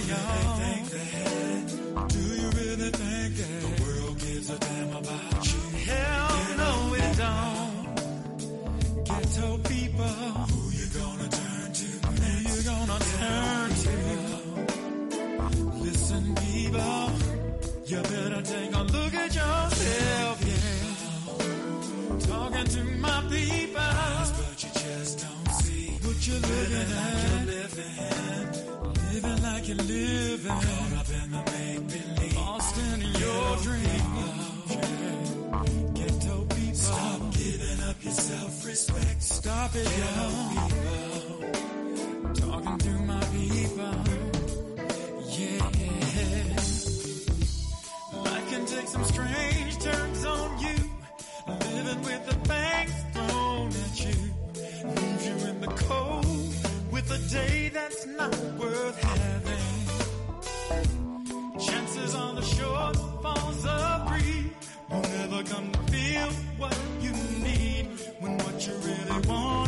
say. Do you really think that the world gives a damn about you? Hell no, it don't. Ghetto people. Who you gonna turn to? Who you gonna turn to? Listen, people. You better take a look at yourself, yeah. Talking to my people. But you just don't see what you're looking at you're living. Caught up in the make believe. Lost in Ghetto your dream. Yeah. Ghetto people. Stop giving up your self respect. Stop it, y'all. Talking to my people. Yeah. Life can take some strange turns on you. Living with the bangs thrown at you. Leave you in the cold with a day that's not worth having. what you really want.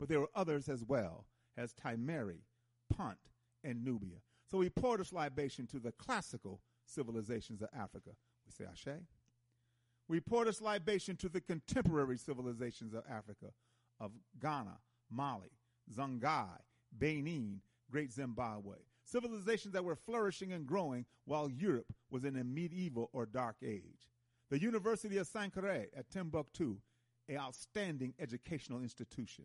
but there were others as well, as Timeri, Punt, and Nubia. So we pour this libation to the classical civilizations of Africa. We say Ashe. We pour this libation to the contemporary civilizations of Africa, of Ghana, Mali, Songhai, Benin, Great Zimbabwe. Civilizations that were flourishing and growing while Europe was in a medieval or dark age. The University of Sankore at Timbuktu, an outstanding educational institution.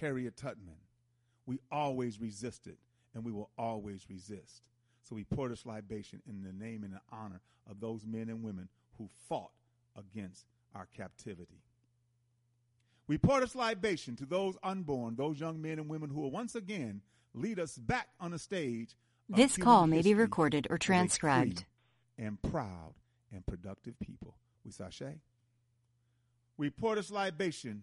Harriet Tubman. We always resisted, and we will always resist. So we pour this libation in the name and the honor of those men and women who fought against our captivity. We pour this libation to those unborn, those young men and women who will once again lead us back on the stage. This call may be recorded or transcribed. And proud and productive people. We sashay. we pour this libation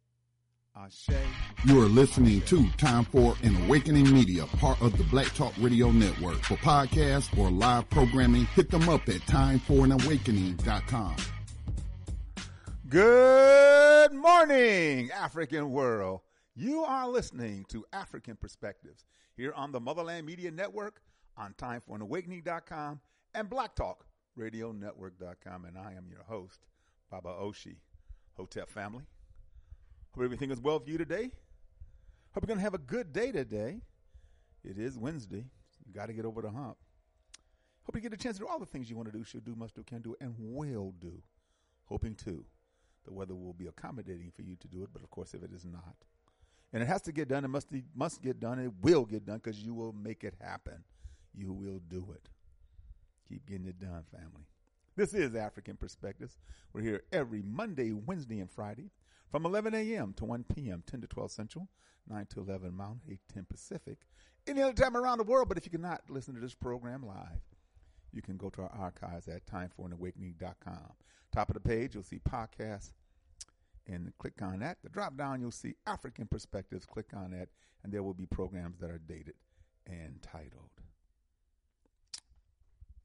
You are listening to Time for an Awakening Media, part of the Black Talk Radio Network. For podcasts or live programming, hit them up at timeforanawakening.com. Good morning, African world. You are listening to African Perspectives here on the Motherland Media Network, on timeforanawakening.com, and Black Talk Radio Network.com. And I am your host, Baba Oshi, Hotep Family. Hope everything is well for you today. Hope you're going to have a good day today. It is Wednesday. You got to get over the hump. Hope you get a chance to do all the things you want to do, should do, must do, can do, and will do. Hoping too the weather will be accommodating for you to do it, but of course, if it is not, and it has to get done, it must be, must get done. It will get done because you will make it happen. You will do it. Keep getting it done, family. This is African Perspectives. We're here every Monday, Wednesday, and Friday from 11 a.m. to 1 p.m., 10 to 12 Central, 9 to 11 Mountain, 8 to 10 Pacific. Any other time around the world, but if you cannot listen to this program live, you can go to our archives at timeforanawakening.com. Top of the page, you'll see podcasts, and click on that. The drop down, you'll see African Perspectives. Click on that, and there will be programs that are dated and titled.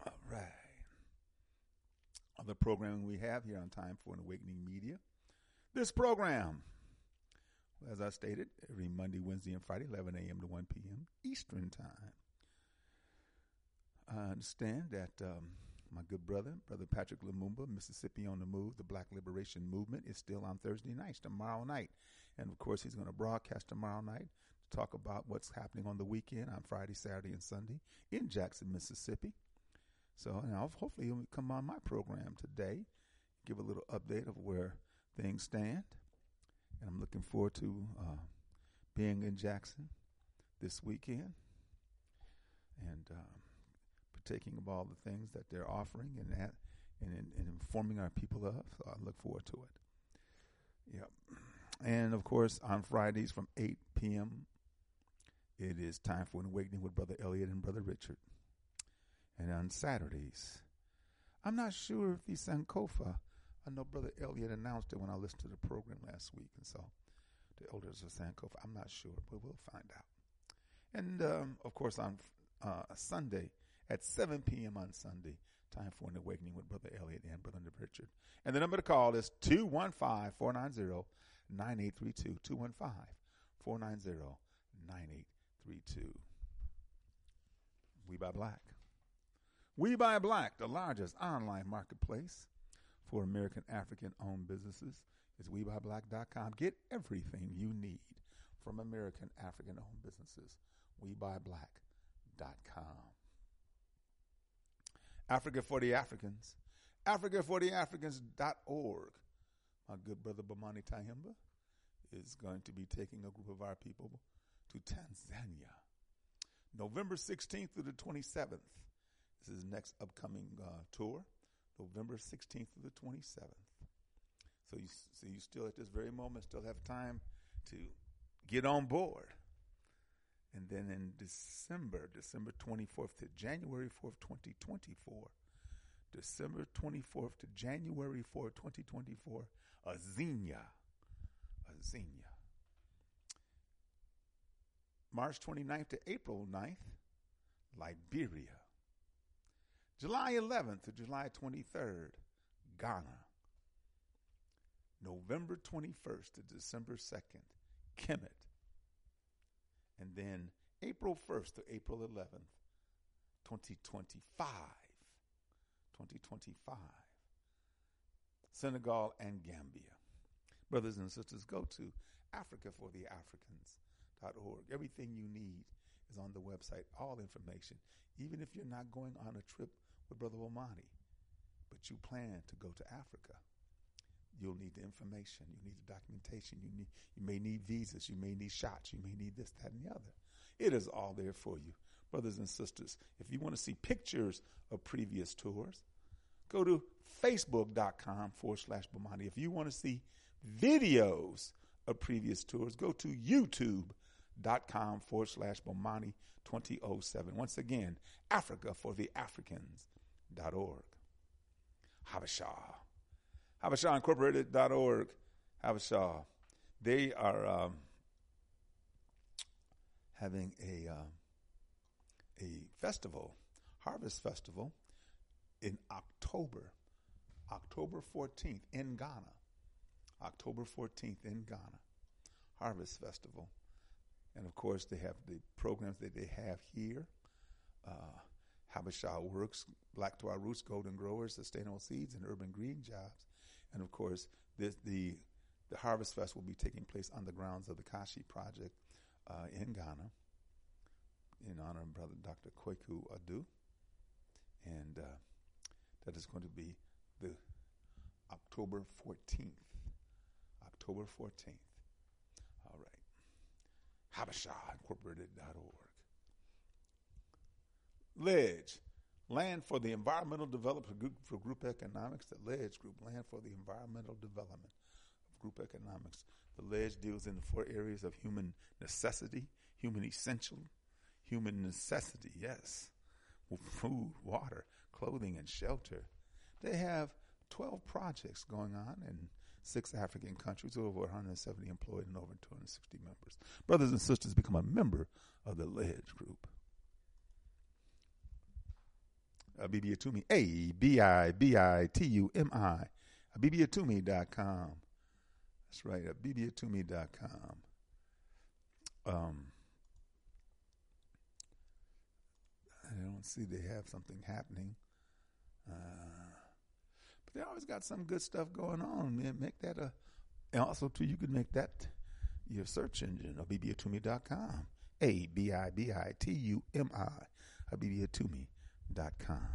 All right. Other programming we have here on Time for an Awakening Media. This program, as I stated, every Monday, Wednesday, and Friday, 11 a.m. to 1 p.m. Eastern Time. I understand that um, my good brother, Brother Patrick Lumumba, Mississippi on the Move, the Black Liberation Movement, is still on Thursday nights, tomorrow night. And of course, he's going to broadcast tomorrow night to talk about what's happening on the weekend on Friday, Saturday, and Sunday in Jackson, Mississippi. So, I'll, hopefully, he'll come on my program today, give a little update of where things stand. And I'm looking forward to uh, being in Jackson this weekend. And, um, partaking of all the things that they're offering and that, and, and informing our people of. So I look forward to it. Yep. And of course, on Fridays from 8 p.m., it is time for an awakening with Brother Elliot and Brother Richard. And on Saturdays, I'm not sure if the Sankofa, I know Brother Elliot announced it when I listened to the program last week, and so the elders of Sankofa, I'm not sure, but we'll find out. And um, of course, on uh, Sunday, at 7 p.m. on Sunday. Time for an awakening with Brother Elliot and Brother Richard. And the number to call is 215 490 9832. 215 490 9832. We Buy Black. We Buy Black, the largest online marketplace for American African owned businesses, is WeBuyBlack.com. Get everything you need from American African owned businesses. WeBuyBlack.com. Africa for the Africans. Africa for the Africans.org. My good brother Bomani Tyehimba is going to be taking a group of our people to Tanzania. November 16th through the 27th. This is next upcoming uh, tour. November 16th to the 27th. So you, so you still at this very moment still have time to get on board. And then in December, December 24th to January 4th, 2024, December 24th to January 4th, 2024, Azania. Azania. March 29th to April 9th, Liberia. July 11th to July 23rd, Ghana. November 21st to December 2nd, Kemet and then April 1st to April 11th, 2025. 2025. Senegal, and Gambia. Brothers and sisters, go to AfricaForTheAfricans.org. Everything you need is on the website, all information. Even if you're not going on a trip with Brother Bomani, but you plan to go to Africa, you'll need the information, you need the documentation, you need you may need visas, you may need shots, you may need this, that, and the other. It is all there for you. Brothers and sisters, if you want to see pictures of previous tours, go to facebook.com forward slash Bomani. If you want to see videos of previous tours, go to youtube.com forward slash Bomani 2007. Once again, Africa for the Africans.org. Habesha. HabeshaIncorporated.org. Habesha. They are um, having a um, a festival, Harvest Festival, in October, October 14th in Ghana. October 14th in Ghana, Harvest Festival. And of course, they have the programs that they have here. Uh, Habesha Works, Black to Our Roots, Golden Growers, Sustainable Seeds, and Urban Green Jobs. And of course, this, the the Harvest Fest will be taking place on the grounds of the Kashi Project uh, in Ghana in honor of Brother Dr. Kweku Adu. And uh, that is going to be the October 14th. October 14th. All right. HabeshaIncorporated.org. Ledge, Land for the Environmental Development Group for Group Economics, the Ledge Group, Land for the Environmental Development of Group Economics. The Ledge deals in the four areas of human necessity, human essential, human necessity, yes. Food, water, clothing, and shelter. They have 12 projects going on in six African countries, over 170 employed and over 260 members. Brothers and sisters, become a member of the Ledge Group. Abibitumi, A B I B I T U M I, abibitumi.com. That's right, abibitumi.com. Um, I don't see they have something happening. Uh, but they always got some good stuff going on. Man, make that a, and also too, you could make that your search engine, abibitumi.com. A B I B I T U M I, abibitumi.com.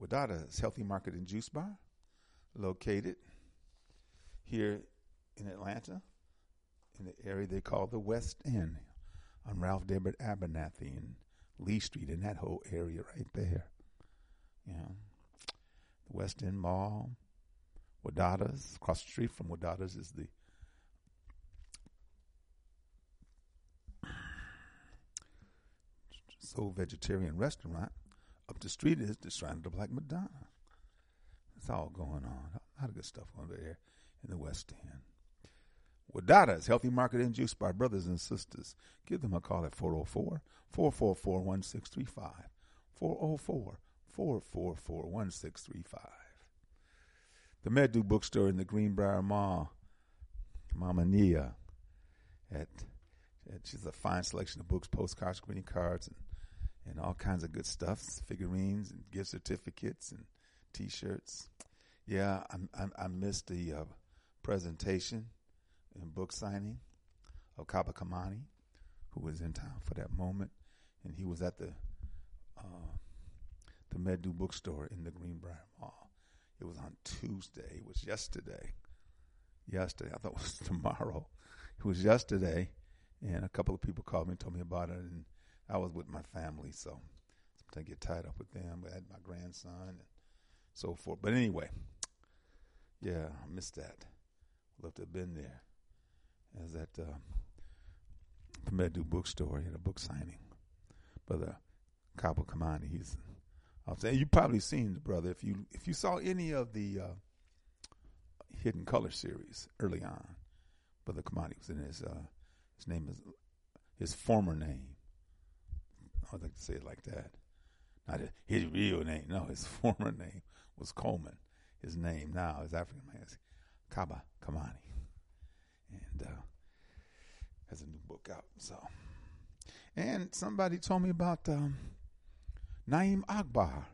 Wadada's Healthy Market and Juice Bar, located here in Atlanta, in the area they call the West End on Ralph Delbert Abernathy and Lee Street in that whole area right there. You know, the West End Mall, Wadada's across the street from Wadada's is the Soul Vegetarian Restaurant. Up the street is the Shrine of the Black Madonna. It's all going on. A lot of good stuff over there in the West End. Wadada's Healthy Market and Juice by brothers and sisters. Give them a call at 404 444 1635. 404 444 1635. The Medu Bookstore in the Greenbriar Mall. Mama Nia. At, at, she's a fine selection of books, postcards, greeting cards, and, and all kinds of good stuff figurines and gift certificates and t shirts. Yeah, I, I, I missed the uh, presentation and book signing of Kaba Kamene, who was in town for that moment, and he was at the uh, the Medu bookstore in the Greenbriar Mall. It was on Tuesday. It was yesterday. Yesterday, I thought it was tomorrow. It was yesterday, and a couple of people called me and told me about it, and I was with my family, so sometimes I get tied up with them. I had my grandson and so forth. But anyway, yeah, I missed that. Love to have been there is at um, the Medu bookstore. He had a book signing. Brother Kaba Kamene. He's I'm saying you probably seen the brother if you if you saw any of the uh, Hidden Color series early on. Brother Kamene was in his uh, his name is his former name. I would like to say it like that. Not his real name. No, his former name was Coleman. His name now is African man. Kaba Kamene and uh, has a new book out. So, and somebody told me about um, Na'im Akbar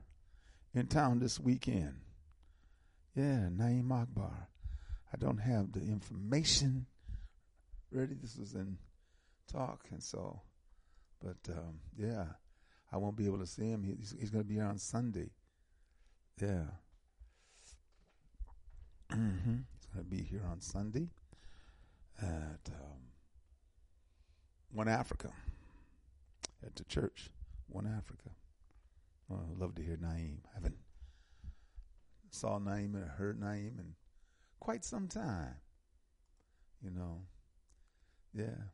in town this weekend. Yeah, Na'im Akbar. I don't have the information ready. This was in talk, and so, but um, yeah, I won't be able to see him. He's, he's going to be here on Sunday. Yeah. Mm-hmm. He's going to be here on Sunday at um, One Africa at the church, One Africa. Oh, I'd love to hear Na'im. I haven't saw Na'im and heard Na'im in quite some time. You know, yeah.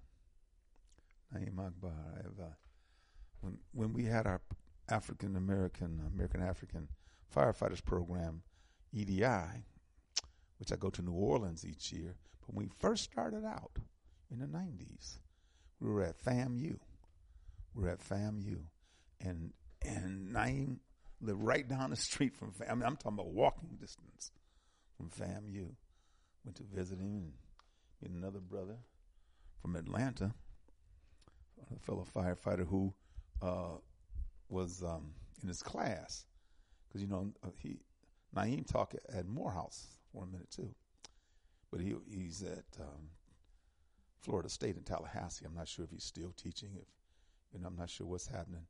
Na'im Akbar. I have, uh, when when we had our African American American African firefighters program, EDI, which I go to New Orleans each year. But when we first started out in the '90s, we were at FAMU. We were at FAMU, and and Na'im lived right down the street from FAMU. I mean, I'm talking about walking distance from FAMU. Went to visit him and another brother from Atlanta, a fellow firefighter who uh, was um, in his class. Because, you know, he Na'im talked at Morehouse for a minute too. But he he's at um, Florida State in Tallahassee. I'm not sure if he's still teaching. If you know, I'm not sure what's happening.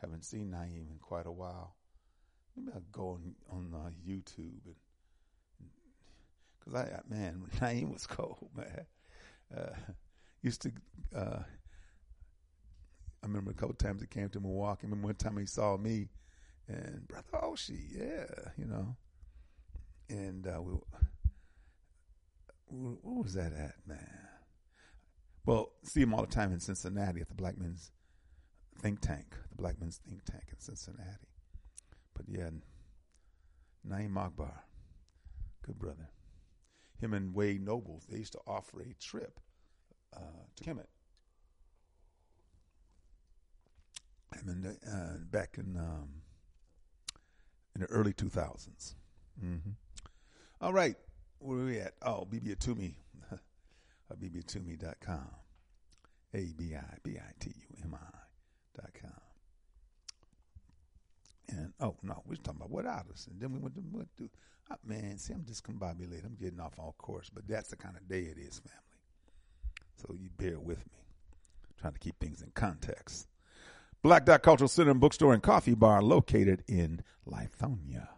Haven't seen Na'im in quite a while. Maybe I'll go on on uh, YouTube and because I man Na'im was cold man. Uh, used to. Uh, I remember a couple times he came to Milwaukee. I remember one time he saw me and brother Oshie, yeah, you know. And uh, we, what was that at, man? Well, see him all the time in Cincinnati at the Black Men's Think Tank, the Black Men's Think Tank in Cincinnati. But yeah, Na'im Akbar, good brother. Him and Wade Noble, they used to offer a trip uh, to Kemet. I mean, uh, back in um, in the early 2000s. Mm-hmm. All right, where are we at? Oh, BB Atumi, bbitumi.com. A B I B I T U M I dot com. And oh no, we are talking about what artists, and then we went to what to. Oh, man, see, I'm discombobulated. I'm getting off on course, but that's the kind of day it is, family. So you bear with me. I'm trying to keep things in context. Black Dot Cultural Center and Bookstore and Coffee Bar located in Lithonia.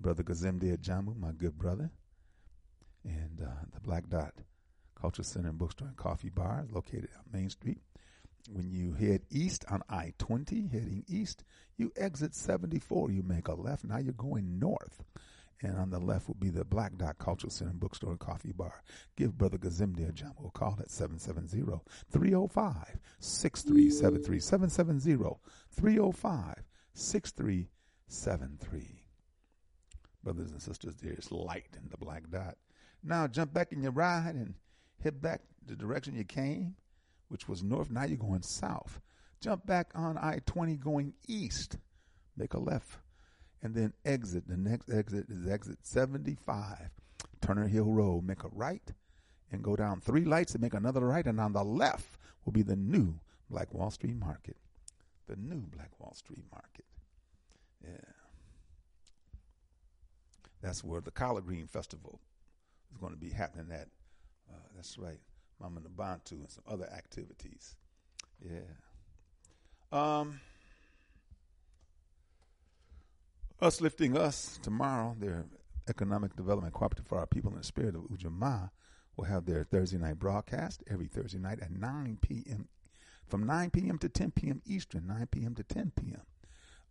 Brother Gazemde Jamu, my good brother. And uh, the Black Dot Cultural Center and Bookstore and Coffee Bar located on Main Street. When you head east on I 20, heading east, you exit 74. You make a left. Now you're going north and on the left will be the Black Dot Cultural Center Bookstore and Coffee Bar. Give Brother Gazimdi a jump. We'll call at 770-305-6373. 770-305-6373. Brothers and sisters, there's light in the Black Dot. Now jump back in your ride and head back the direction you came, which was north. Now you're going south. Jump back on I-20 going east. Make a left and then exit. The next exit is exit 75, Turner Hill Road. Make a right and go down three lights and make another right. And on the left will be the new Black Wall Street Market. The new Black Wall Street Market. Yeah. That's where the Collard Green Festival is going to be happening at. Uh, that's right. Mama Nabantu and some other activities. Yeah. Um, us lifting us tomorrow, their economic development cooperative for our people in the spirit of Ujamaa will have their Thursday night broadcast every Thursday night at 9 p.m. from 9 p.m. to 10 p.m. Eastern, 9 p.m. to 10 p.m.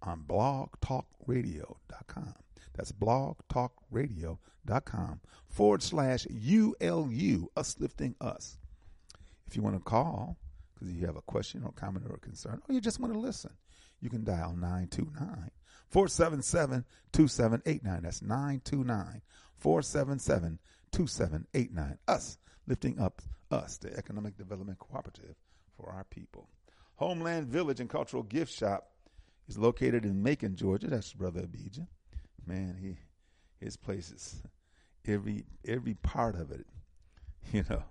on blogtalkradio.com. That's blogtalkradio.com forward slash ULU, us lifting us. If you want to call because you have a question or comment or concern, or you just want to listen, you can dial 929 477 2789. That's 929 477 2789. Us lifting up us, the Economic Development Cooperative for our people. Homeland Village and Cultural Gift Shop is located in Macon, Georgia. That's Brother Abijah. Man, he his place is every every part of it, you know.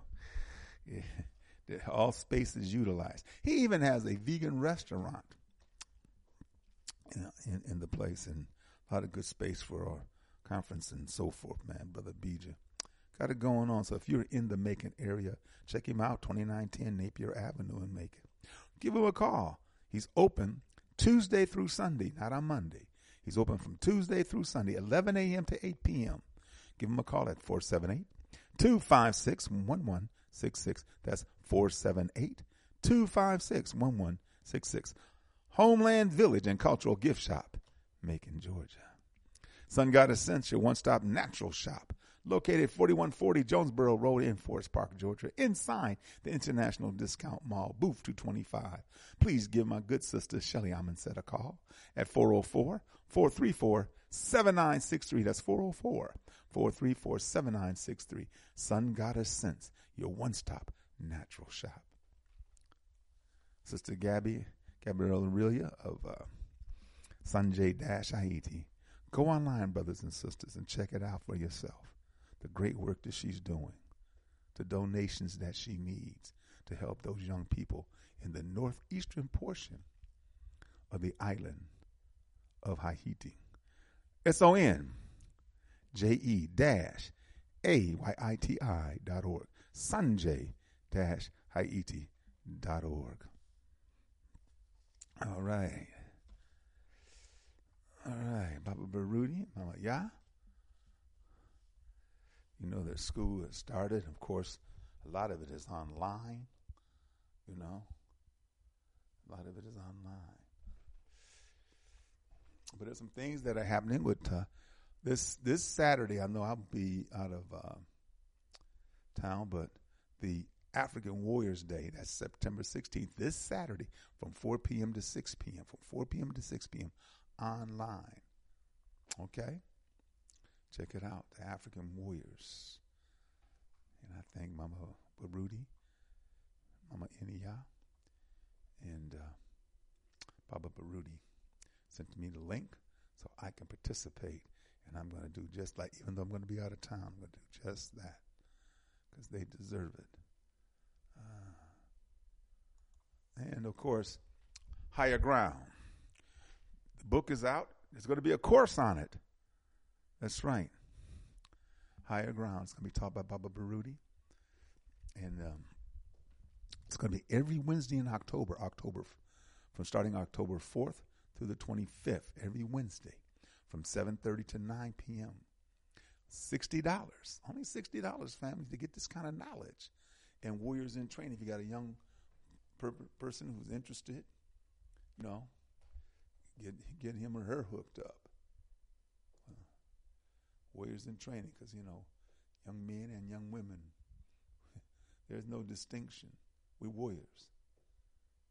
Yeah, all space is utilized. He even has a vegan restaurant in, in, in the place. And a lot of good space for our conference and so forth, man. Brother Bija. Got it going on. So if you're in the Macon area, check him out, 2910 Napier Avenue in Macon. Give him a call. He's open Tuesday through Sunday, not on Monday. He's open from Tuesday through Sunday, 11 a.m. to 8 p.m. Give him a call at 478 256 1166. That's 478 256 1166. Homeland Village and Cultural Gift Shop, Macon, Georgia. Sun God Essential One Stop Natural Shop, located 4140 Jonesboro Road in Forest Park, Georgia, inside the International Discount Mall, booth 225. Please give my good sister Shelly Amundset a call at 404 434 7963. That's 404 434 7963. Sun Goddess Sense, your one stop natural shop. Sister Gabby, Gabrielle Aurelia of uh, Sonje Dash Ayiti. Go online, brothers and sisters, and check it out for yourself. The great work that she's doing, the donations that she needs to help those young people in the northeastern portion of the island of Haiti. S O N J E dash A Y I T I dot org. Sonje dash Ayiti dot org. All right. All right. Baba Baruti, Mama Ya. You know, their school has started. Of course, a lot of it is online. You know, a lot of it is online. But there's some things that are happening with uh, this this Saturday. I know I'll be out of uh, town, but the African Warriors Day, that's September 16th, this Saturday from 4 p.m. to 6 p.m. From 4 p.m. to 6 p.m. online. Okay? Check it out, the African Warriors. And I thank Mama Baruti, Mama Iniya, and uh, Baba Baruti sent me the link so I can participate. And I'm going to do just like, even though I'm going to be out of town, I'm going to do just that because they deserve it. Uh, and of course, Higher Ground. The book is out. There's going to be a course on it. That's right. Higher Ground. It's going to be taught by Baba Baruti. And um, it's going to be every Wednesday in October, October, from starting October 4th through the 25th, every Wednesday from 7.30 to 9 p.m. $60. Only $60, family, to get this kind of knowledge. And Warriors in Training, if you got a young per- person who's interested, you know, get, get him or her hooked up. Uh, warriors in Training, because, you know, young men and young women, there's no distinction. We're warriors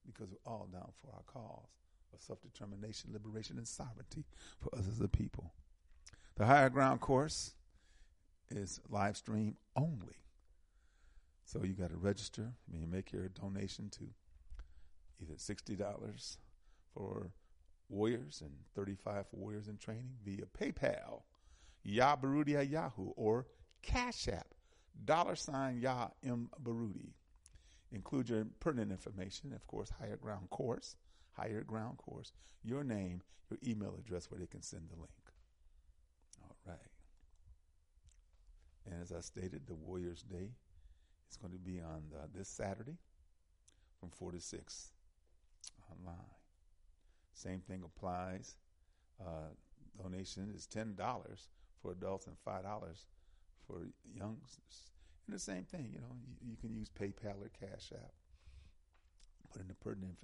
because we're all down for our cause of self determination, liberation, and sovereignty for us as a people. The Higher Ground course is live stream only. So you got to register. Mean, you make your donation to either sixty dollars for warriors and thirty-five for warriors in training via PayPal, Ya Yahoo, or Cash App, dollar sign Ya M Baruti. Include your pertinent information, of course, Higher Ground course, Higher Ground course, your name, your email address where they can send the link. All right. And as I stated, the Warriors Day is going to be on the, this Saturday from 4 to 6 online. Same thing applies. Uh, donation is $10 for adults and $5 for youngsters. And the same thing, you know, you, you can use PayPal or Cash App. Put in the pertinent,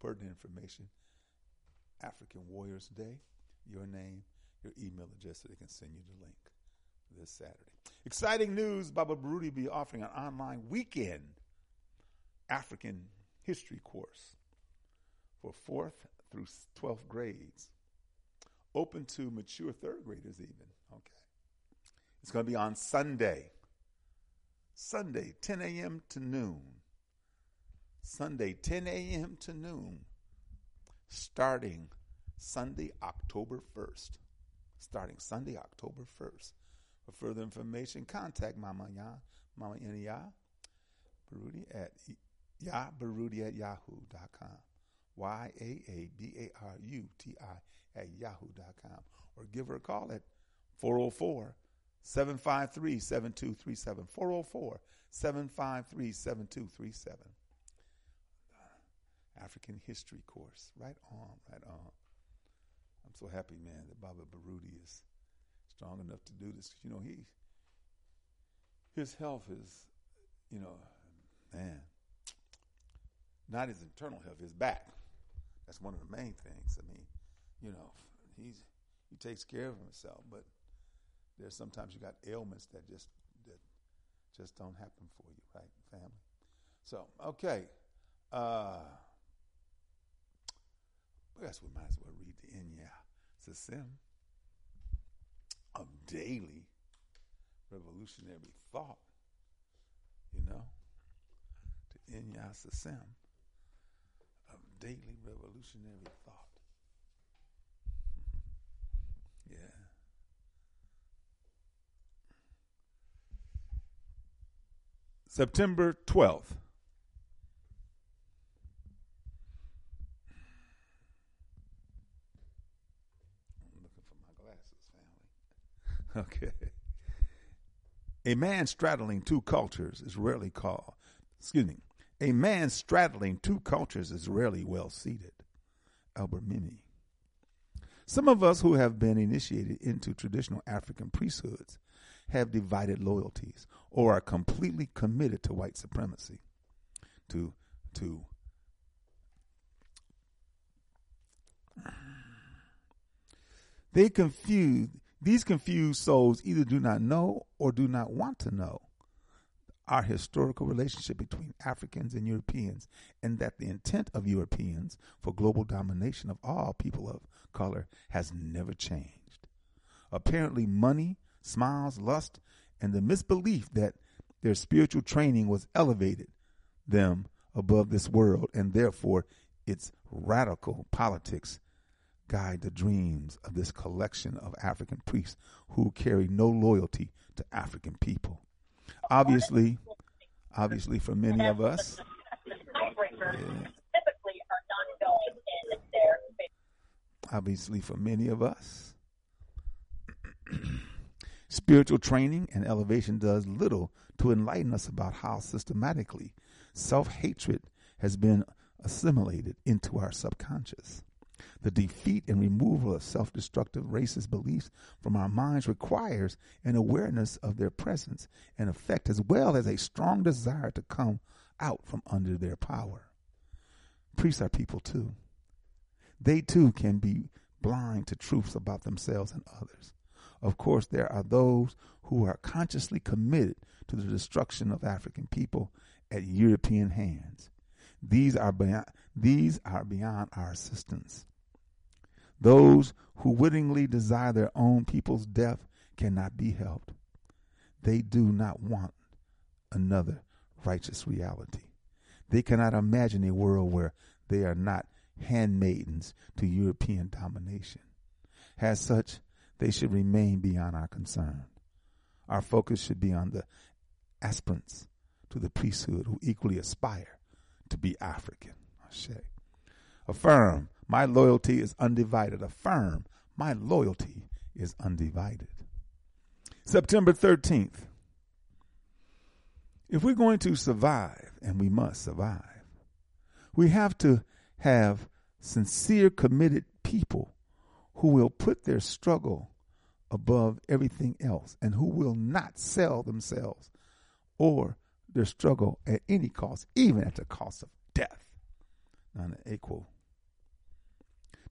pertinent information. African Warriors Day, your name, your email address so they can send you the link this Saturday. Exciting news Baba Baruti will be offering an online weekend African history course for fourth through 12th grades, open to mature third graders, even. Okay. It's going to be on Sunday. Sunday, 10 a.m. to noon. Sunday, 10 a.m. to noon, starting Sunday, October 1st. Starting Sunday, October 1st. For further information, contact Mama Ya, Mama Ya, Baruti at Ya Baruti at yahoo.com. Y A A B A R U T I at yahoo.com. Or give her a call at 404 753 7237. 404 753 7237. African history course. Right on, right on. I'm so happy, man, that Baba Baruti is strong enough to do this. You know, he his health is, you know, man, not his internal health, his back. That's one of the main things. I mean, you know, he's he takes care of himself, but there's sometimes you got ailments that just that just don't happen for you, right, family? So, okay. Uh I guess we might as well read the Inya Sasim of daily revolutionary thought, you know, to Inya Sasim of daily revolutionary thought. yeah. September 12th. I'm looking for my glasses, family. Okay. A man straddling two cultures is rarely called, excuse me, a man straddling two cultures is rarely well seated. Albert Memmi. Some of us who have been initiated into traditional African priesthoods have divided loyalties or are completely committed to white supremacy. To to they confuse these confused souls either do not know or do not want to know our historical relationship between Africans and Europeans, and that the intent of Europeans for global domination of all people of color has never changed. Apparently, money, smiles, lust, and the misbelief that their spiritual training was elevated them above this world, and therefore its radical politics guide the dreams of this collection of African priests who carry no loyalty to African people. Obviously, obviously for many of us, yeah, obviously for many of us, spiritual training and elevation does little to enlighten us about how systematically self-hatred has been assimilated into our subconscious. The defeat and removal of self destructive racist beliefs from our minds requires an awareness of their presence and effect, as well as a strong desire to come out from under their power. Priests are people too. They too can be blind to truths about themselves and others. Of course, there are those who are consciously committed to the destruction of African people at European hands. These are beyond, these are beyond our assistance. Those who wittingly desire their own people's death cannot be helped. They do not want another righteous reality. They cannot imagine a world where they are not handmaidens to European domination. As such, they should remain beyond our concern. Our focus should be on the aspirants to the priesthood who equally aspire to be African. Affirm my loyalty is undivided. Affirm, my loyalty is undivided. September 13th. If we're going to survive, and we must survive, we have to have sincere, committed people who will put their struggle above everything else and who will not sell themselves or their struggle at any cost, even at the cost of death. Non equal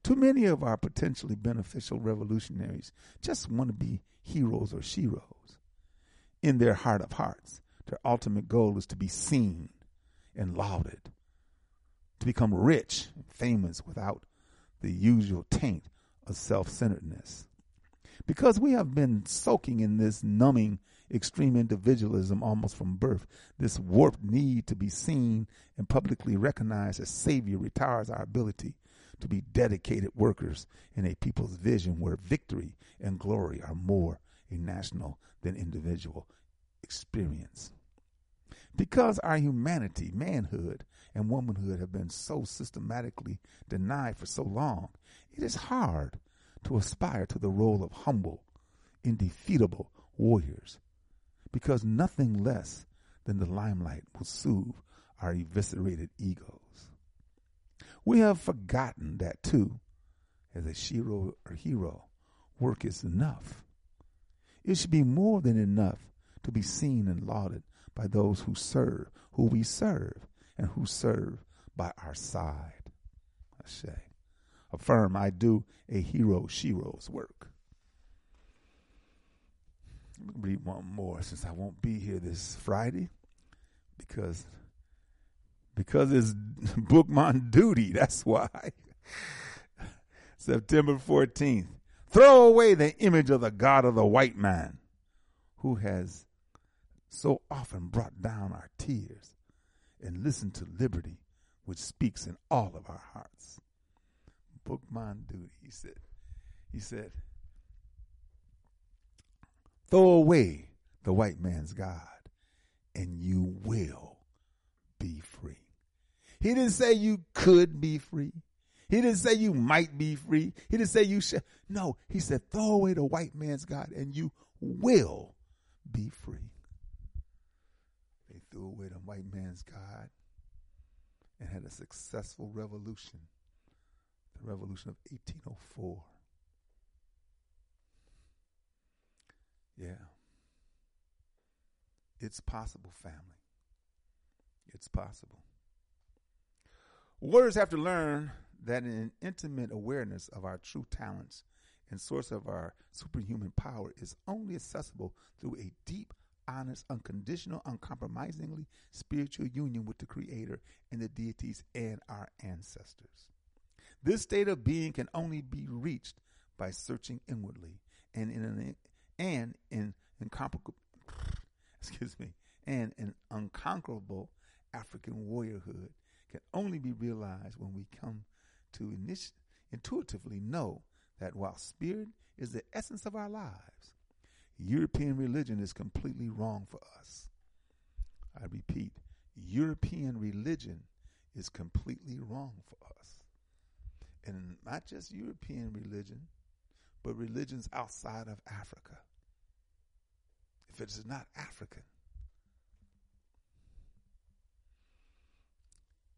too many of our potentially beneficial revolutionaries just want to be heroes or sheroes. In their heart of hearts, their ultimate goal is to be seen and lauded, to become rich and famous without the usual taint of self centeredness. Because we have been soaking in this numbing extreme individualism almost from birth, this warped need to be seen and publicly recognized as savior retires our ability to be dedicated workers in a people's vision where victory and glory are more a national than individual experience. Because our humanity, manhood, and womanhood have been so systematically denied for so long, it is hard to aspire to the role of humble, indefeatable warriors, because nothing less than the limelight will soothe our eviscerated egos. We have forgotten that too, as a shiro or hero, work is enough. It should be more than enough to be seen and lauded by those who serve, who we serve, and who serve by our side. I say, affirm I do a hero shiro's work. Read one more since I won't be here this Friday because because it's Boukman Dutty. That's why. September 14th. Throw away the image of the God of the white man who has so often brought down our tears and listen to liberty which speaks in all of our hearts. Boukman Dutty, he said. He said, throw away the white man's God and you will be free. He didn't say you could be free. He didn't say you might be free. He didn't say you should. No, he said, throw away the white man's God and you will be free. They threw away the white man's God and had a successful revolution, the revolution of 1804. Yeah. It's possible, family. It's possible. Warriors have to learn that an intimate awareness of our true talents and source of our superhuman power is only accessible through a deep, honest, unconditional, uncompromisingly spiritual union with the Creator and the deities and our ancestors. This state of being can only be reached by searching inwardly and in an and in incomparable excuse me and an unconquerable African warriorhood can only be realized when we come to init- intuitively know that while spirit is the essence of our lives, European religion is completely wrong for us. I repeat, European religion is completely wrong for us. And not just European religion, but religions outside of Africa. If it is not African,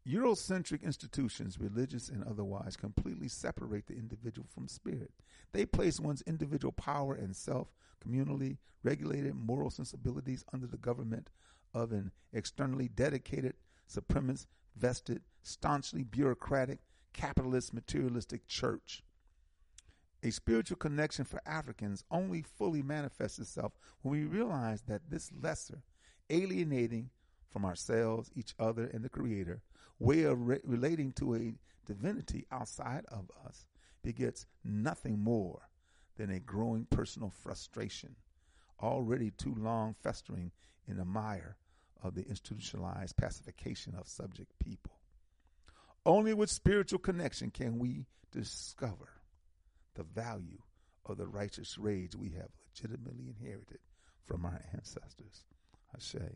Eurocentric institutions, religious and otherwise, completely separate the individual from spirit. They place one's individual power and self communally regulated moral sensibilities under the government of an externally dedicated, supremacist, vested, staunchly bureaucratic, capitalist, materialistic church. A spiritual connection for Africans only fully manifests itself when we realize that this lesser, alienating from ourselves, each other, and the Creator, way of re- relating to a divinity outside of us begets nothing more than a growing personal frustration, already too long festering in the mire of the institutionalized pacification of subject people. Only with spiritual connection can we discover the value of the righteous rage we have legitimately inherited from our ancestors. Say,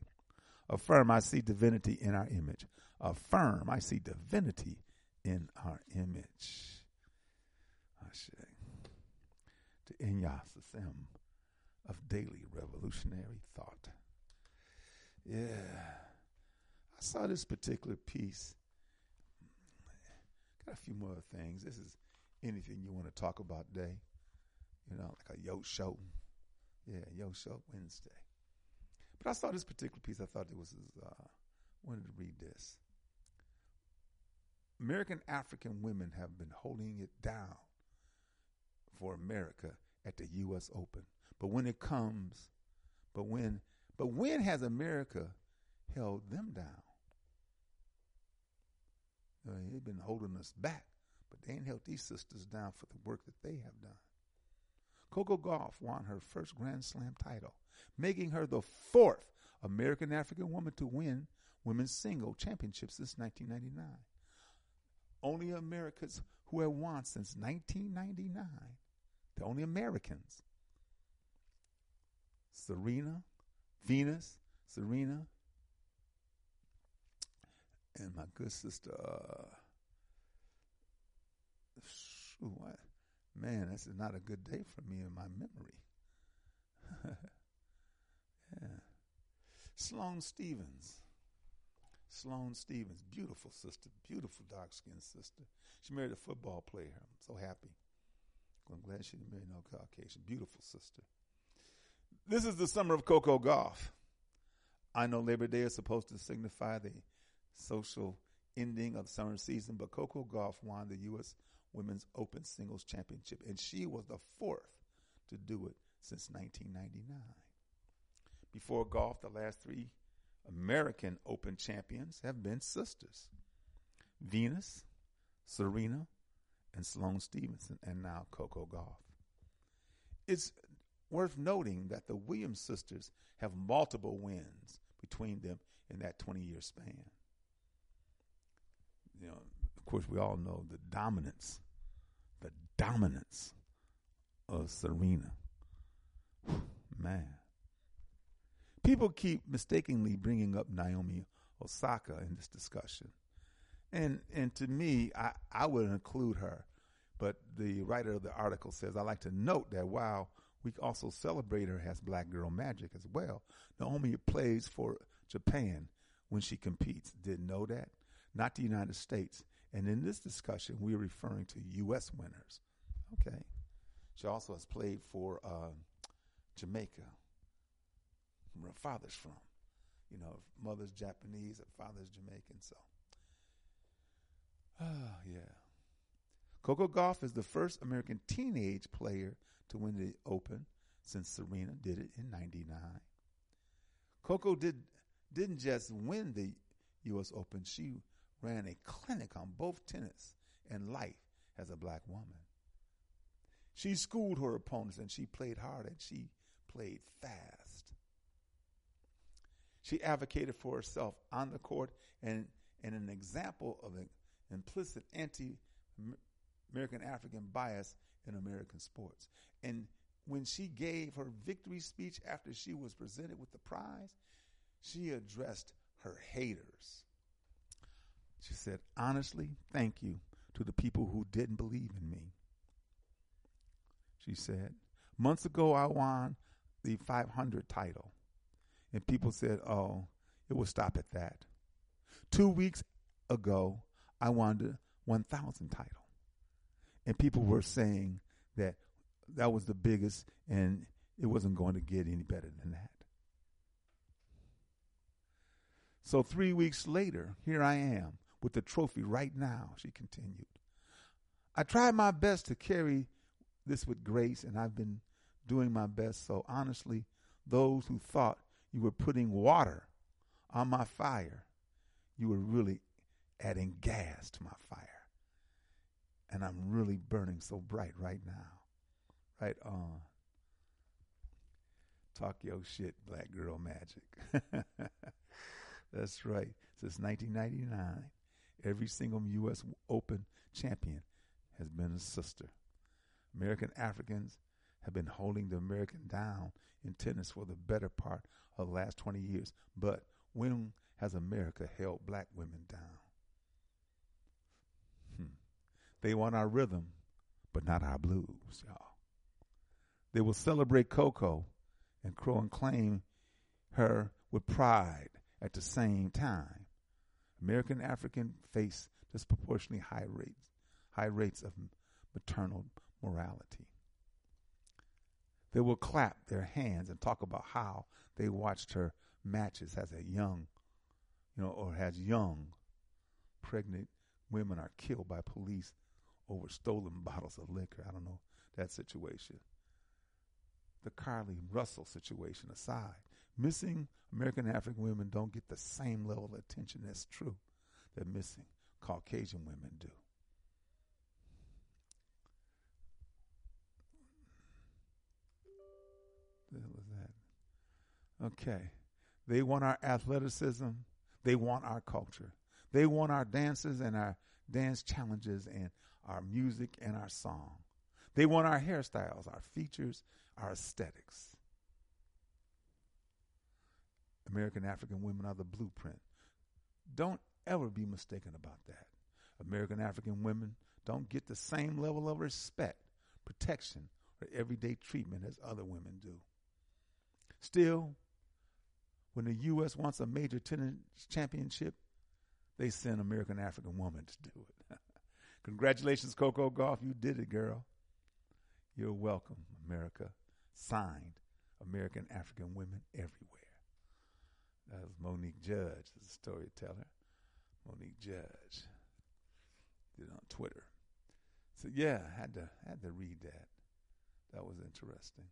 affirm I see divinity in our image affirm. I see divinity in our image. Say to Inyas Sim of daily revolutionary thought. Yeah. I saw this particular piece. Got a few more things. This is anything you want to talk about today. You know, like a Yo Sho. Yeah, Yo Sho Wednesday. But I saw this particular piece. I thought it was, uh, wanted to read this. American African women have been holding it down for America at the U.S. Open. But when it comes, but when, but when has America held them down? Uh, they've been holding us back, but they ain't held these sisters down for the work that they have done. Coco Gauff won her first Grand Slam title, making her the fourth American African woman to win women's single championships since 1999 only Americans who have won since 1999. The only Americans. Serena, Venus, Serena, and my good sister, uh, Man, this is not a good day for me in my memory. yeah. Sloane Stevens. Sloane Stevens, beautiful sister, beautiful dark skinned sister. She married a football player. I'm so happy. I'm glad she didn't marry no Caucasian. Beautiful sister. This is the summer of Coco Gauff. I know Labor Day is supposed to signify the social ending of the summer season, but Coco Gauff won the U.S. Women's Open Singles Championship, and she was the fourth to do it since 1999. Before Gauff, the last three American Open champions have been sisters Venus, Serena, and Sloane Stevenson, and now Coco Gauff. It's worth noting that the Williams sisters have multiple wins between them in that 20 year span. You know, of course, we all know the dominance, the dominance of Serena. Man. People keep mistakenly bringing up Naomi Osaka in this discussion. And and to me, I, I would include her. But the writer of the article says, I like to note that while we also celebrate her as Black Girl Magic as well, Naomi plays for Japan when she competes. Didn't know that? Not the United States. And in this discussion, we're referring to U.S. winners. Okay. She also has played for uh, Jamaica, where her father's from. You know, mother's Japanese, her father's Jamaican. So, ah, yeah. Coco Gauff is the first American teenage player to win the Open since Serena did it in 99. Coco did, didn't just win the U.S. Open, she ran a clinic on both tennis and life as a black woman. She schooled her opponents and she played hard and she played fast. She advocated for herself on the court and, and an example of an implicit anti American African bias in American sports. And when she gave her victory speech after she was presented with the prize, she addressed her haters. She said, Honestly, thank you to the people who didn't believe in me. She said, Months ago, I won the 500 title. And people said, oh, it will stop at that. Two weeks ago, I won the 1,000 title. And people were saying that that was the biggest and it wasn't going to get any better than that. So three weeks later, here I am with the trophy right now, she continued. I tried my best to carry this with grace, and I've been doing my best. So honestly, those who thought you were putting water on my fire, you were really adding gas to my fire. And I'm really burning so bright right now. Right on. Talk your shit, black girl magic. That's right. Since 1999, every single U.S. Open champion has been a sister. American Africans have been holding the American down in tennis for the better part of the last 20 years. But when has America held black women down? Hmm. They want our rhythm, but not our blues, y'all. They will celebrate Coco and crow and claim her with pride at the same time. American African face disproportionately high rates, high rates of maternal morality. They will clap their hands and talk about how they watched her matches as a young, you know, or as young pregnant women are killed by police over stolen bottles of liquor. I don't know that situation. The Carlee Russell situation aside, missing American African women don't get the same level of attention that's true that missing Caucasian women do. Okay. They want our athleticism. They want our culture. They want our dances and our dance challenges and our music and our song. They want our hairstyles, our features, our aesthetics. American African women are the blueprint. Don't ever be mistaken about that. American African women don't get the same level of respect protection or everyday treatment as other women do. Still, when the U.S. wants a major tennis championship, they send American African woman to do it. Congratulations, Coco Gauff. You did it, girl. You're welcome, America. Signed, American African women everywhere. That was Monique Judge, the storyteller. Monique Judge did it on Twitter. So yeah, I had to had to read that. That was interesting.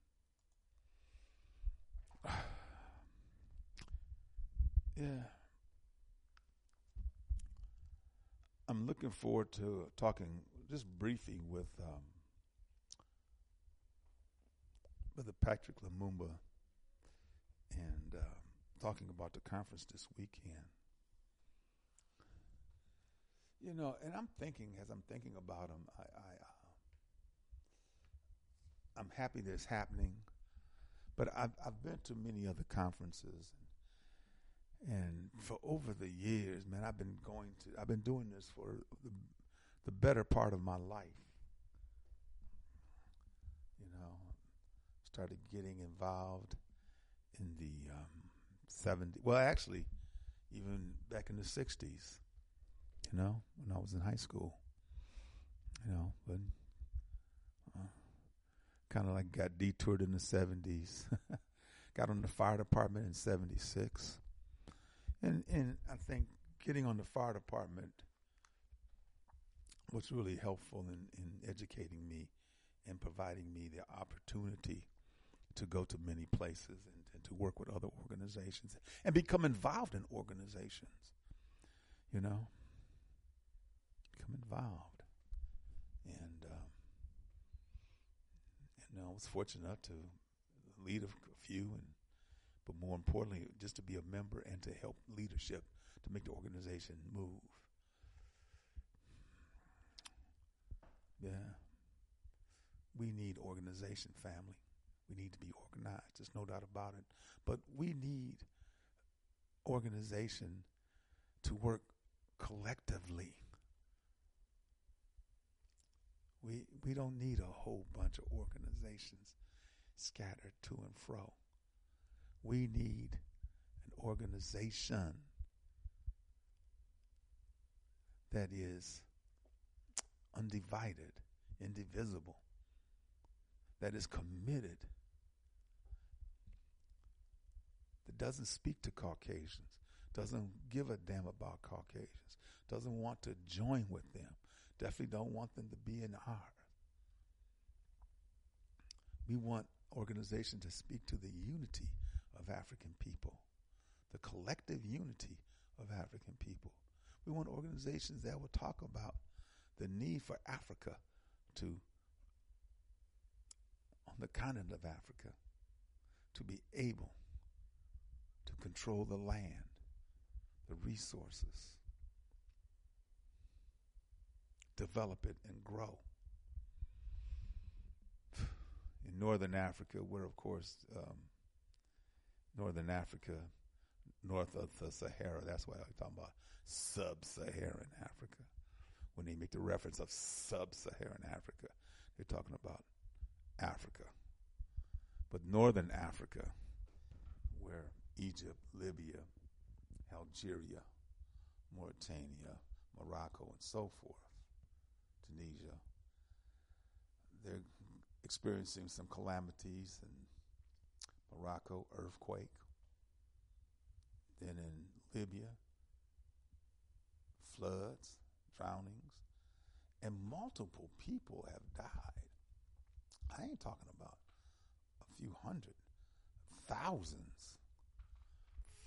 yeah. I'm looking forward to talking just briefly with um, Brother Patrick Lumumba and uh, talking about the conference this weekend. You know, and I'm thinking as I'm thinking about him, I, I uh, I'm happy that it's happening, but I've I've been to many other conferences, and, for over the years, man, I've been going to I've been doing this for the, the better part of my life. You know, started getting involved in the um, 70s. Well, actually, even back in the 60s you know, when I was in high school. You know, but uh, kind of like got detoured in the 70s. got on the fire department in 76. And, and I think getting on the fire department was really helpful in, in educating me and providing me the opportunity to go to many places and, and to work with other organizations and become involved in organizations. You know, become involved. And, um, and I was fortunate enough to lead a, a few, and but more importantly, just to be a member and to help leadership to make the organization move. Yeah. We need organization, family. We need to be organized. There's no doubt about it. But we need organization to work collectively. We, we don't need a whole bunch of organizations scattered to and fro. We need an organization that is undivided, indivisible, that is committed, that doesn't speak to Caucasians, doesn't give a damn about Caucasians, doesn't want to join with them, Definitely don't want them to be in ours. We want organizations to speak to the unity of African people, the collective unity of African people. We want organizations that will talk about the need for Africa to, on the continent of Africa, to be able to control the land, the resources, develop it and grow. In Northern Africa, where of course, um, Northern Africa, north of the Sahara, that's why I'm talking about sub Saharan Africa. When they make the reference of sub Saharan Africa, they're talking about Africa. But Northern Africa, where Egypt, Libya, Algeria, Mauritania, Morocco, and so forth, Tunisia. They're experiencing some calamities in Morocco, earthquake. Then in Libya, floods, drownings, and multiple people have died. I ain't talking about a few hundred, thousands,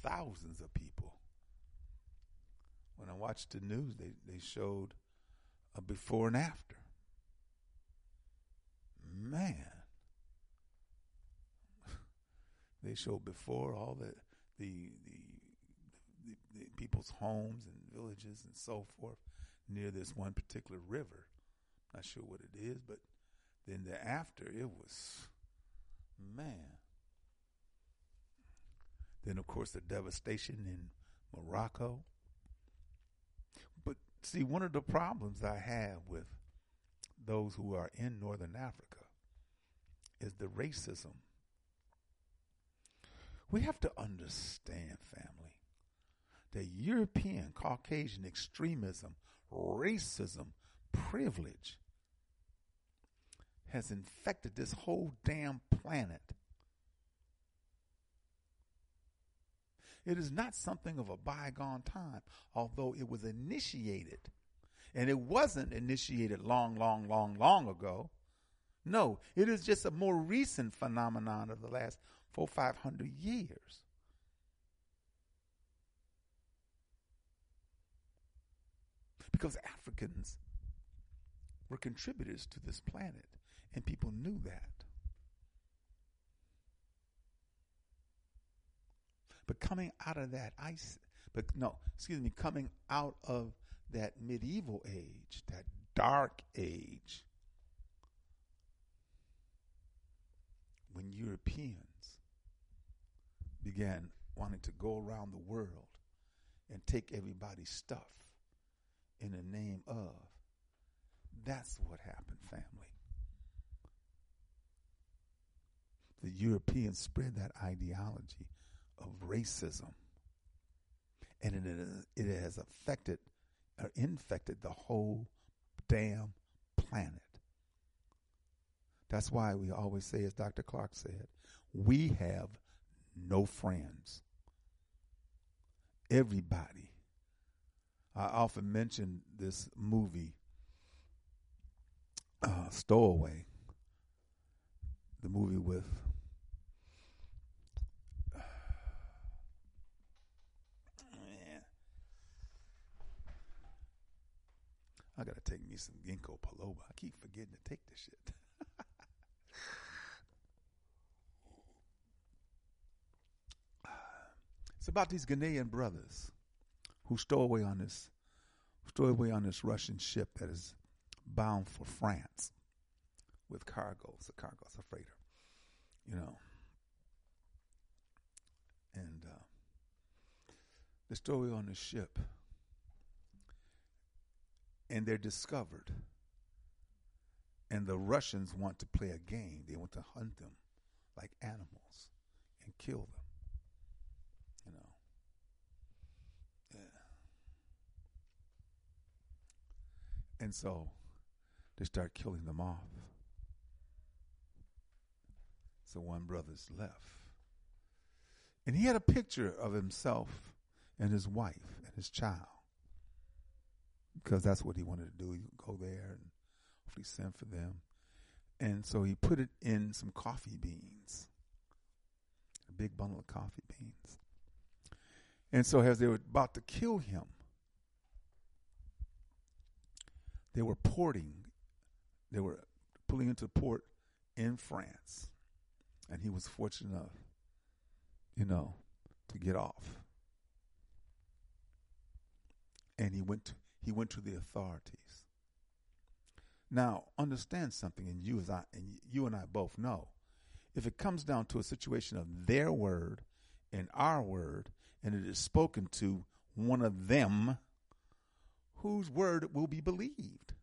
thousands of people. When I watched the news, they, they showed a before and after. Man. They show before all the the, the the, the people's homes and villages and so forth near this one particular river. Not sure what it is, but then the after it was man. Then of course the devastation in Morocco But See, one of the problems I have with those who are in Northern Africa is the racism. We have to understand, family, that European Caucasian extremism, racism, privilege has infected this whole damn planet. It is not something of a bygone time, although it was initiated. And it wasn't initiated long, long, long, long ago. No, it is just a more recent phenomenon of the last four, five hundred years. Because Africans were contributors to this planet, and people knew that. But coming out of that ice, but no, excuse me, coming out of that medieval age, that dark age, when Europeans began wanting to go around the world and take everybody's stuff in the name of, that's what happened, family. The Europeans spread that ideology of racism. And it, has affected or infected the whole damn planet. That's why we always say, as Dr. Clarke said, we have no friends. Everybody. I often mention this movie, uh, Stowaway, the movie with I gotta take me some ginkgo biloba. I keep forgetting to take this shit. it's about these Ghanaian brothers who stole away on this stole away on this Russian ship that is bound for France with cargo. It's a cargo, it's a freighter. You know. And uh, the story on the ship and they're discovered. And the Russians want to play a game. They want to hunt them like animals and kill them. You know. Yeah. And so they start killing them off. So one brother's left. And he had a picture of himself and his wife and his child because that's what he wanted to do. He go there and hopefully send for them. And so he put it in some coffee beans, a big bundle of coffee beans. And so as they were about to kill him, they were porting, they were pulling into port in France. And he was fortunate enough, you know, to get off. And he went to, he went to the authorities. Now, understand something, and you as I and you and I both know, if it comes down to a situation of their word and our word, and it is spoken to one of them, whose word will be believed?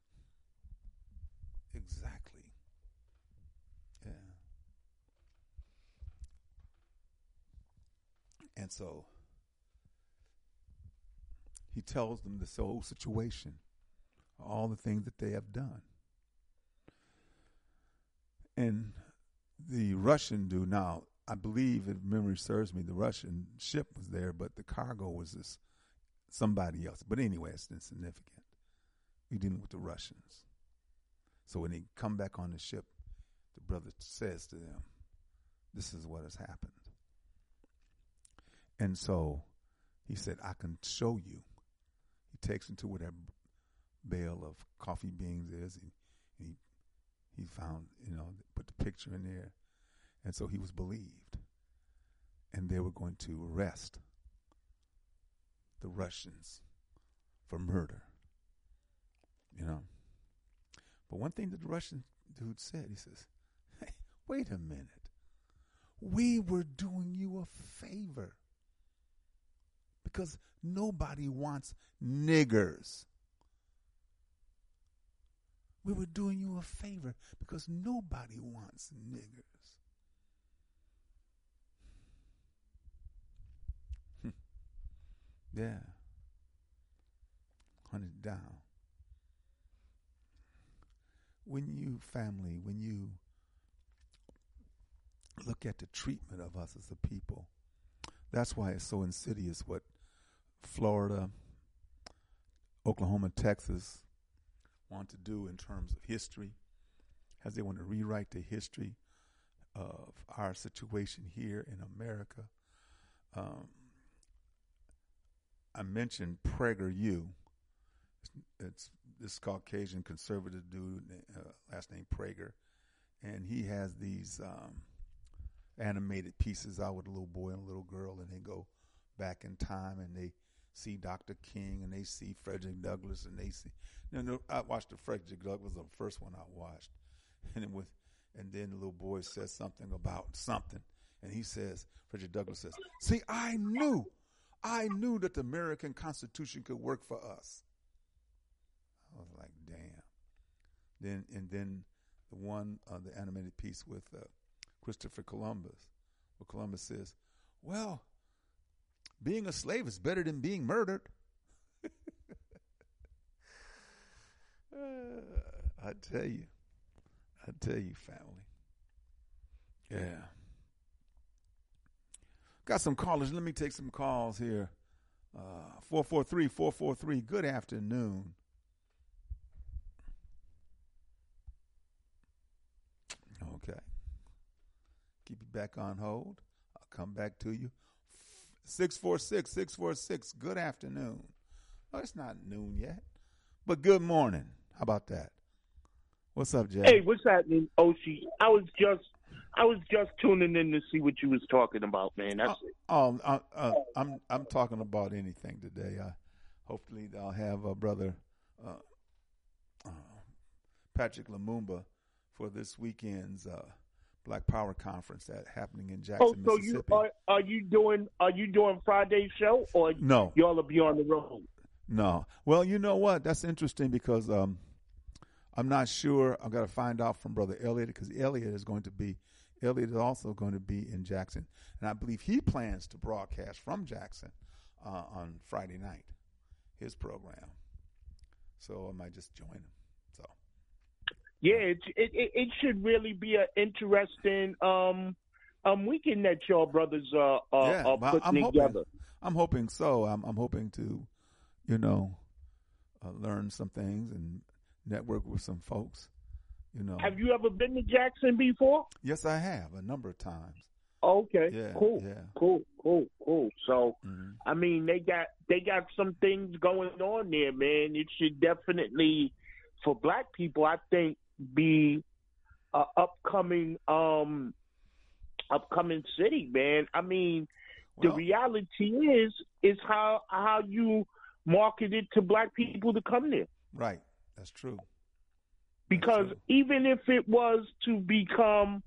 Exactly. Yeah. And so he tells them this whole situation, all the things that they have done. And the Russian do now, I believe, if memory serves me, the Russian ship was there, but the cargo was this somebody else. But anyway, it's insignificant. We're dealing with the Russians. So when they come back on the ship, the brother says to them, This is what has happened. And so he said, I can show you he takes him to where that bale of coffee beans is. And he he found, you know, put the picture in there. And so he was believed. And they were going to arrest the Russians for murder. You know? But one thing that the Russian dude said, he says, Hey, wait a minute. We were doing you a favor because nobody wants niggers. We were doing you a favor because nobody wants niggers. Yeah. Hunt it down. When you, family, when you look at the treatment of us as a people, that's why it's so insidious what Florida, Oklahoma, Texas want to do in terms of history, as they want to rewrite the history of our situation here in America. Um, I mentioned PragerU. It's, it's this Caucasian conservative dude, uh, last name Prager, and he has these um, animated pieces out with a little boy and a little girl, and they go back in time and they see Dr. King and they see Frederick Douglass and they see. You know, I watched the Frederick Douglass, the first one I watched, and it was, and then the little boy says something about something, and he says, Frederick Douglass says, "See, I knew, I knew that the American Constitution could work for us." I was like, "Damn." Then and then the one, uh, the animated piece with uh, Christopher Columbus, where Columbus says, "Well." being a slave is better than being murdered. uh, I tell you, I tell you, family. Yeah. Got some callers. Let me take some calls here. Uh, 443 443. Good afternoon. Okay. Keep you back on hold. I'll come back to you. 646 646. Good afternoon. Oh, it's not noon yet, but good morning. How about that? What's up, Jay? Hey, what's happening, Oshi? I was just I was just tuning in to see what you was talking about, man. That's uh, it. Oh, uh, uh, I'm I'm talking about anything today. Uh, hopefully, I'll have a brother uh, uh, Patrick Lumumba for this weekend's uh, Black Power Conference that happening in Jackson, oh, so Mississippi. you are, are you doing are you doing Friday's show or no? Y'all will be on the road. No. Well, you know what? That's interesting because um, I'm not sure. I've got to find out from Brother Elliot because Elliot is going to be Elliot is also going to be in Jackson, and I believe he plans to broadcast from Jackson uh, on Friday night, his program. So I might just join him. So yeah, it it, it should really be an interesting um um weekend that y'all brothers uh, are, yeah, are putting I'm together. hoping, I'm hoping so. I'm, I'm hoping to, you know, uh, learn some things and network with some folks. You know, Have you ever been to Jackson before? yes, I have a number of times. Okay, Yeah, cool, yeah. cool, cool, cool. So, Mhm. I mean, they got they got some things going on there, man. It should definitely, for Black people, I think, be a upcoming um upcoming city, man. I mean, the reality is is how how you market it to Black people to come there. Right, that's true. Because even if it was to become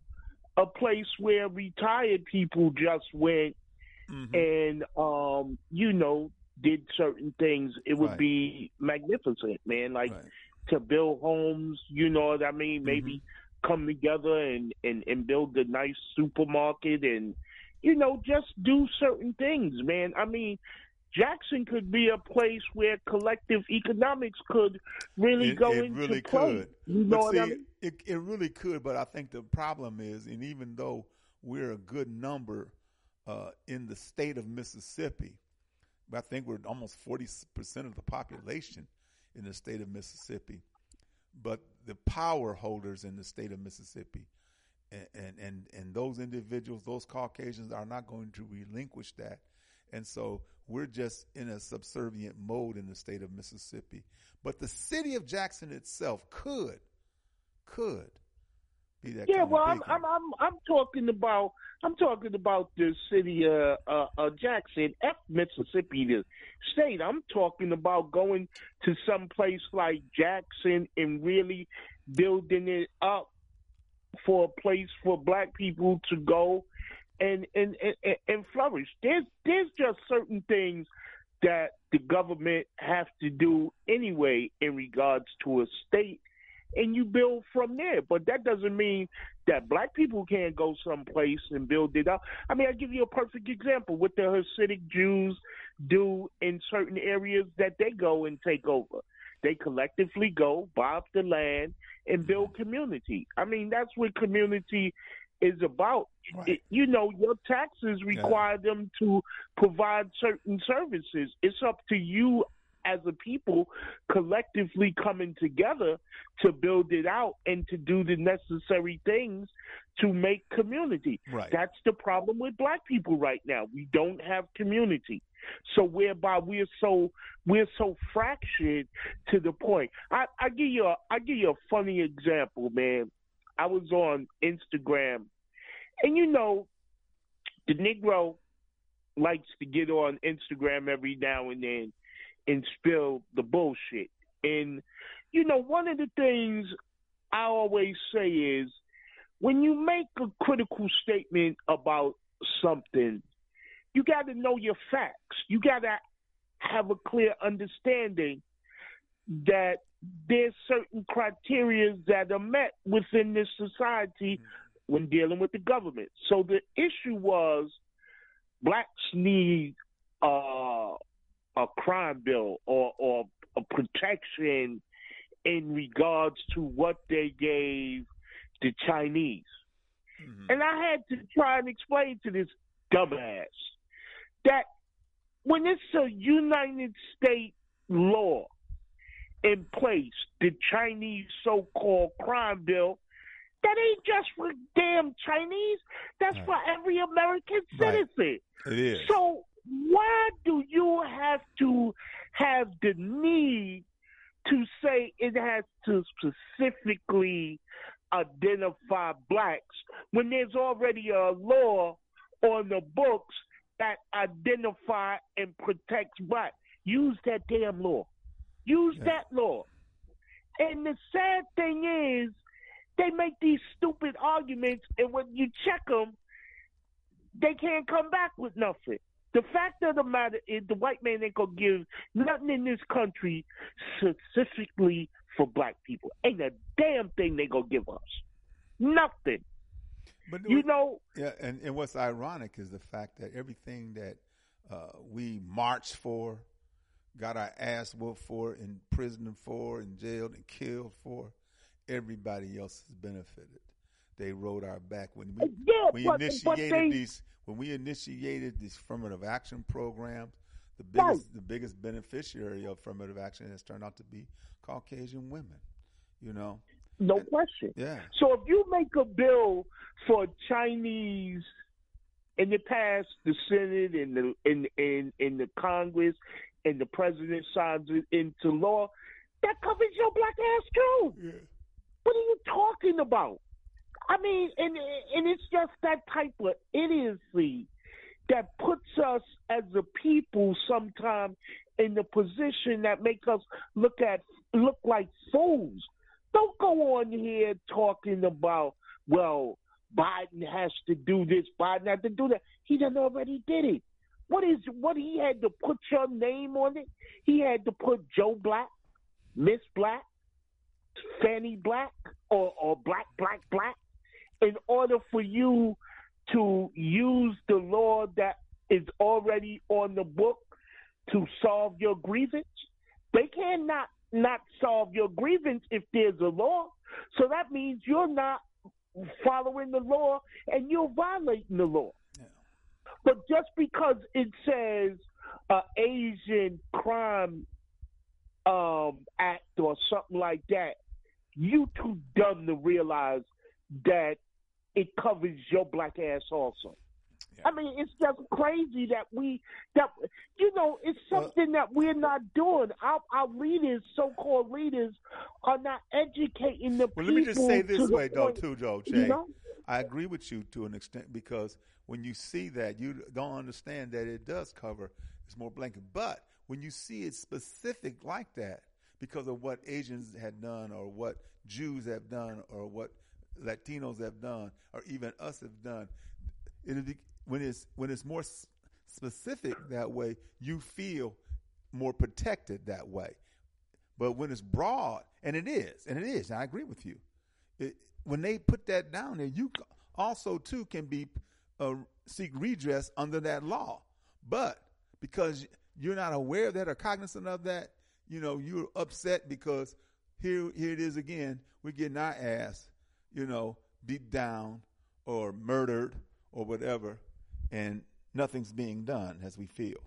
a place where retired people just went Mhm. and um, you know, did certain things, it would Right. be magnificent, man. Like right. to build homes, you know what I mean? Maybe Mm-hmm. come together and, and, and build a nice supermarket and you know, just do certain things, man. I mean, Jackson could be a place where collective economics could really It, go it into really play. could. You know but what see, I mean? it, it really could, but I think the problem is, and even though we're a good number uh, in the state of Mississippi, I think we're almost 40% of the population in the state of Mississippi, but the power holders in the state of Mississippi and, and, and, and those individuals, those Caucasians are not going to relinquish that. And so we're just in a subservient mode in the state of Mississippi. But the city of Jackson itself could, could be that Yeah, kind well, of I'm. I'm I'm I'm talking about I'm talking about the city of uh, uh, Jackson, F Mississippi, the state. I'm talking about going to some place like Jackson and really building it up for a place for Black people to go and and and, and flourish. There's there's just certain things that the government has to do anyway in regards to a state and you build from there. But that doesn't mean that black people can't go someplace and build it up. I mean, I'll give you a perfect example what the Hasidic Jews do in certain areas that they go and take over. They collectively go, buy up the land, and build community. I mean, that's what community is about. Right. It- you know, your taxes require them to provide certain services. It's up to you as a people collectively coming together to build it out and to do the necessary things to make community. Right. That's the problem with black people right now. We don't have community. So whereby we're so we're so fractured to the point. I, I give you a I give you a funny example, man. I was on Instagram and you know the Negro likes to get on Instagram every now and then and spill the bullshit. And you know, one of the things I always say is when you make a critical statement about something, you got to know your facts. You got to have a clear understanding that there's certain criteria that are met within this society when dealing with the government. So the issue was blacks need uh, a crime bill or, or a protection in regards to what they gave the Chinese. And I had to try and explain to this dumbass that when it's a United States law in place, the Chinese so called crime bill, that ain't just for damn Chinese, that's Right. for every American Right. citizen. It is. So why do you have to have the need to say it has to specifically identify blacks when there's already a law on the books that identify and protects blacks? Use that damn law. Use Yeah. that law. And the sad thing is, they make these stupid arguments, and when you check them, they can't come back with nothing. The fact of the matter is, the white man ain't gonna give nothing in this country specifically for black people. Ain't a damn thing they gonna give us. Nothing. But You know, Yeah, and, and what's ironic is the fact that everything that uh, we marched for, got our ass whooped for, imprisoned for, and jailed and killed for, everybody else has benefited. They rode our back when we Yeah, we but- but initiated they- these when we initiated these affirmative action programs. The biggest Right. the biggest beneficiary of affirmative action has turned out to be Caucasian women. You know, no And- question. yeah, So if you make a bill for Chinese and it pass the Senate and the in in in the Congress and the president signs it into law, that covers your black ass too. What are you talking about? I mean, and and it's just that type of idiocy that puts us as a people sometimes in the position that make us look at look like fools. Don't go on here talking about well, Biden has to do this, Biden has to do that. He done already did it. What is what he had to put your name on it? He had to put Joe Black, Miss Black, Fanny Black, or, or Black Black Black in order for you to use the law that is already on the book to solve your grievance. They cannot not solve your grievance if there's a law. So that means you're not following the law and you're violating the law. But just because it says uh, Asian crime um, act or something like that, you too dumb to realize that it covers your black ass also. I mean, it's just crazy that we that you know it's Well- something that we're not doing. Our, our leaders, so-called leaders, are not educating the Well, people. let me just say this way, though, point- too, Joe. you Jay, know? I agree with you to an extent because when you see that, you don't understand that it does cover. It's more blanket, but when you see it specific like that, because of what Asians had done, or what Jews have done, or what Latinos have done, or even us have done, it'll when it's when it's more specific that way, you feel more protected that way. But when it's broad and it is, and it is. and I agree with you. It, when they put that down there, you also too can be uh, seek redress under that law. But because you're not aware of that or cognizant of that, you know, you're upset because here here it is again. We're getting our ass, you know, beat down or murdered or whatever, and nothing's being done as we feel.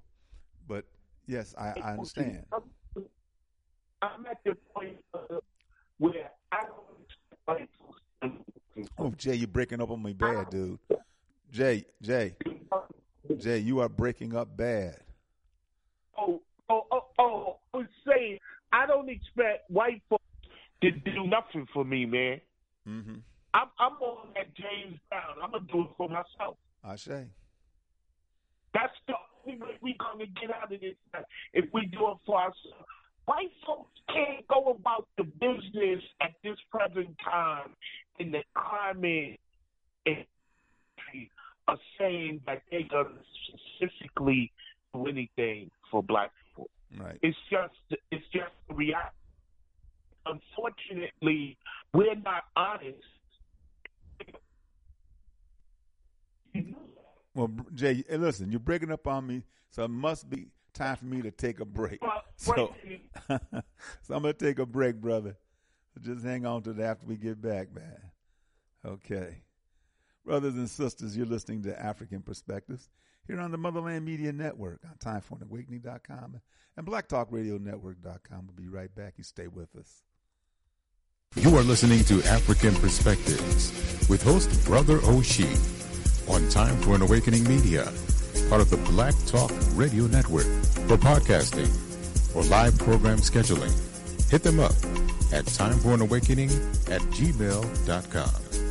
But yes, I, I understand. I'm at the point uh, where I don't expect Oh, Jay, you're breaking up on me bad, dude. Jay, Jay, Jay, you are breaking up bad. Oh, oh, oh, oh! I was saying I don't expect white folks to do nothing for me, man. Mm-hmm. I'm, I'm on that James Brown. I'm gonna do it for myself. I say. That's the only way we're gonna get out of this if we do it for ourselves. White folks can't go about the business at this present time in the climate are saying that they're gonna specifically do anything for black people. Right. It's just it's just the reality. Unfortunately, we're not honest. Well, Jay, listen, you're breaking up on me, so it must be time for me to take a break. So, so I'm gonna take a break, brother. Just hang on to that after we get back, man. Okay. Brothers and sisters, you're listening to African Perspectives here on the Motherland Media Network on timeforanawakening.com and blacktalkradionetwork.com. We'll be right back. You stay with us. You are listening to African Perspectives with host Brother Oshi on Time for an Awakening Media, part of the Black Talk Radio Network. For podcasting or live program scheduling, hit them up at timeforanawakening at gmail.com.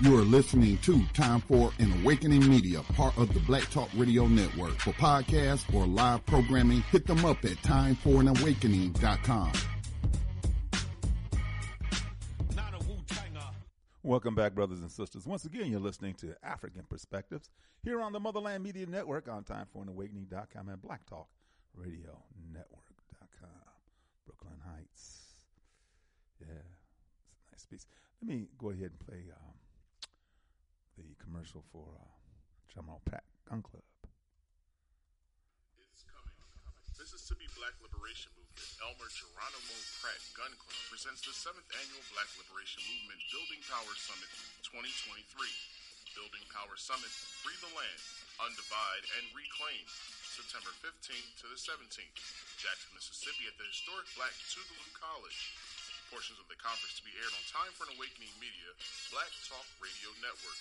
You are listening to Time for an Awakening Media, part of the Black Talk Radio Network. For podcasts or live programming, hit them up at timeforanawakening.com. Welcome back, brothers and sisters. Once again, you're listening to African Perspectives here on the Motherland Media Network on timeforanawakening.com and Black Talk Radio Network.com. Brooklyn Heights. Yeah, it's a nice piece. Let me go ahead and play um, the commercial for uh, Jamal Pack Gun Club. It's coming. Mississippi Black Liberation Movement, Elmer Geronimo Pratt Gun Club presents the seventh annual Black Liberation Movement Building Power Summit 2023. Building Power Summit, Free the Land, Undivide, and Reclaim, September 15th to the 17th, Jackson, Mississippi, at the historic Black Tougaloo College. Portions of the conference to be aired on Time for an Awakening Media, Black Talk Radio Network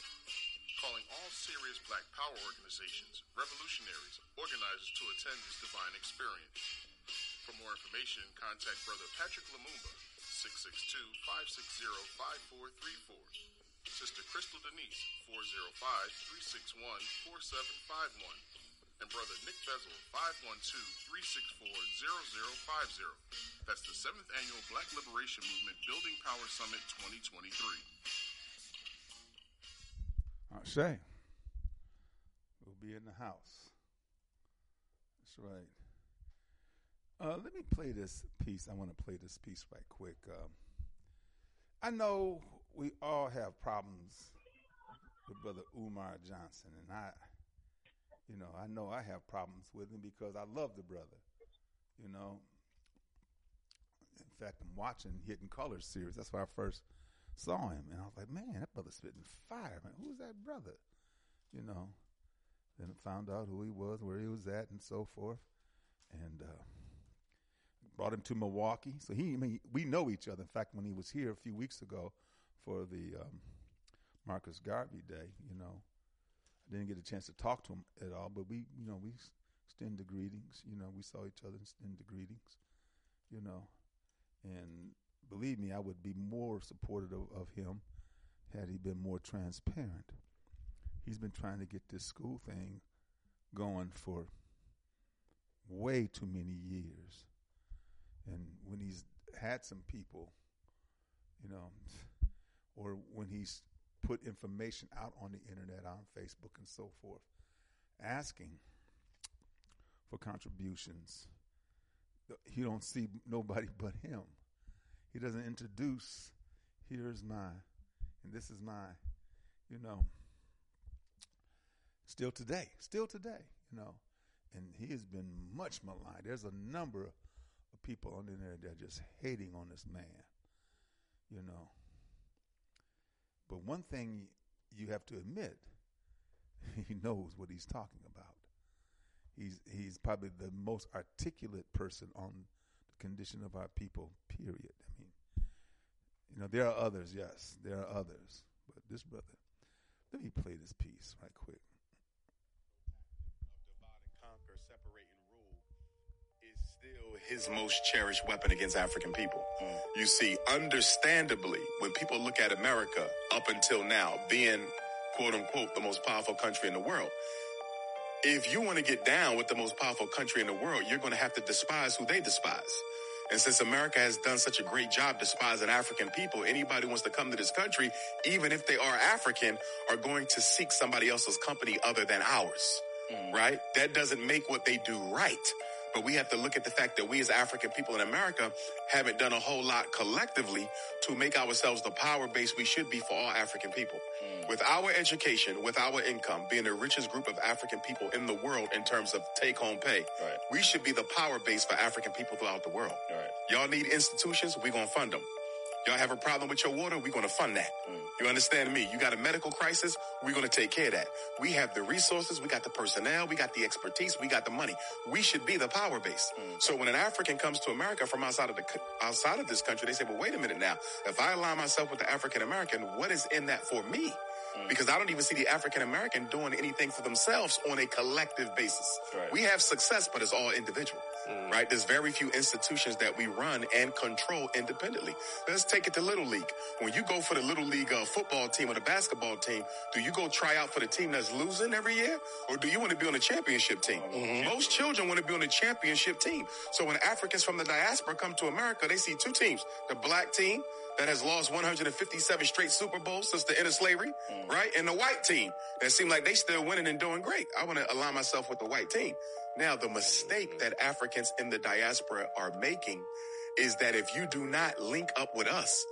calling all serious black power organizations, revolutionaries, organizers to attend this divine experience. For more information, contact Brother Patrick Lumumba, 662-560-5434. Sister Crystal Denise, 405-361-4751. And Brother Nick Bezel, 512-364-0050. That's the 7th Annual Black Liberation Movement Building Power Summit 2023. I say, we'll be in the house. That's right. Uh, let me play this piece. I want to play this piece right quick. Um, I know we all have problems with Brother Umar Johnson, and I, you know, I know I have problems with him because I love the brother. You know, in fact, I'm watching Hidden Colors series. That's where I first saw him, and I was like, man, that brother's spitting fire. Man, who's that brother? You know. Then I found out who he was, where he was at, and so forth, and uh, brought him to Milwaukee. So he, I mean, we know each other. In fact, when he was here a few weeks ago for the um, Marcus Garvey Day, you know, I didn't get a chance to talk to him at all, but we, you know, we extend the greetings. You know, we saw each other and extend the greetings. You know, and believe me, I would be more supportive of, of him had he been more transparent. He's been trying to get this school thing going for way too many years. And when he's had some people, you know, or when he's put information out on the internet, on Facebook and so forth, asking for contributions, he don't see nobody but him. He doesn't introduce, here's my, and this is my, you know, still today, still today, you know. And he has been much maligned. There's a number of people on the internet that are just hating on this man, you know. But one thing you have to admit, he knows what he's talking about. He's he's probably the most articulate person on the condition of our people. Period. I mean, you know, there are others. Yes, there are others. But this brother, let me play this piece right quick. conquer, separate and rule is still his most cherished weapon against African people. You see, understandably, when people look at America up until now, being quote unquote the most powerful country in the world, if you want to get down with the most powerful country in the world, you're going to have to despise who they despise. And since America has done such a great job despising African people, anybody who wants to come to this country, even if they are African, are going to seek somebody else's company other than ours. Mm. Right? That doesn't make what they do right. But we have to look at the fact that we as African people in America haven't done a whole lot collectively to make ourselves the power base we should be for all African people. Mm. With our education, with our income, being the richest group of African people in the world in terms of take home pay, Right. we should be the power base for African people throughout the world. Right. Y'all need institutions, we're going to fund them. Y'all have a problem with your water, we're going to fund that. Mm. You understand me? You got a medical crisis, we're going to take care of that. We have the resources, we got the personnel, we got the expertise, we got the money. We should be the power base. Mm. So when an African comes to America from outside of the outside of this country, they say, "Well, wait a minute now. If I align myself with the African American, what is in that for me?" Mm. Because I don't even see the African American doing anything for themselves on a collective basis. Right. We have success, but it's all individual. Mm. right? There's very few institutions that we run and control independently. Let's take it to Little League. When you go for the Little League uh, football team or the basketball team, do you go try out for the team that's losing every year? Or do you want to be on a championship team? Mm-hmm. Mm-hmm. Most children want to be on a championship team. So when Africans from the diaspora come to America, they see two teams, the black team that has lost 157 straight Super Bowls since the end of slavery, mm. right? And the white team that seem like they still winning and doing great. I want to align myself with the white team. Now, the mistake that Africans in the diaspora are making is that if you do not link up with us,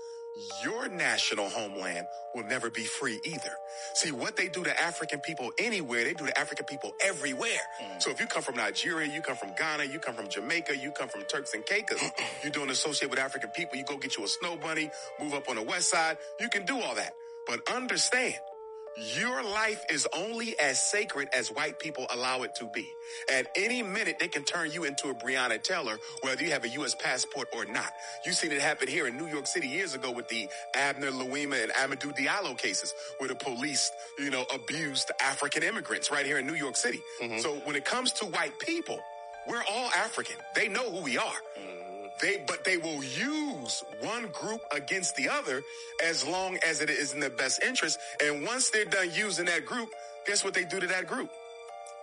your national homeland will never be free either. See, what they do to African people anywhere, they do to African people everywhere. Mm. So if you come from Nigeria, you come from Ghana, you come from Jamaica, you come from Turks and Caicos, you don't associate with African people, you go get you a snow bunny, move up on the west side, you can do all that. But understand, your life is only as sacred as white people allow it to be. At any minute, they can turn you into a Breonna Taylor, whether you have a U.S. passport or not. You've seen it happen here in New York City years ago with the Abner Louima and Amadou Diallo cases, where the police, you know, abused African immigrants right here in New York City. Mm-hmm. So when it comes to white people, we're all African. They know who we are. Mm-hmm. They, but they will use one group against the other as long as it is in their best interest. And once they're done using that group, guess what they do to that group?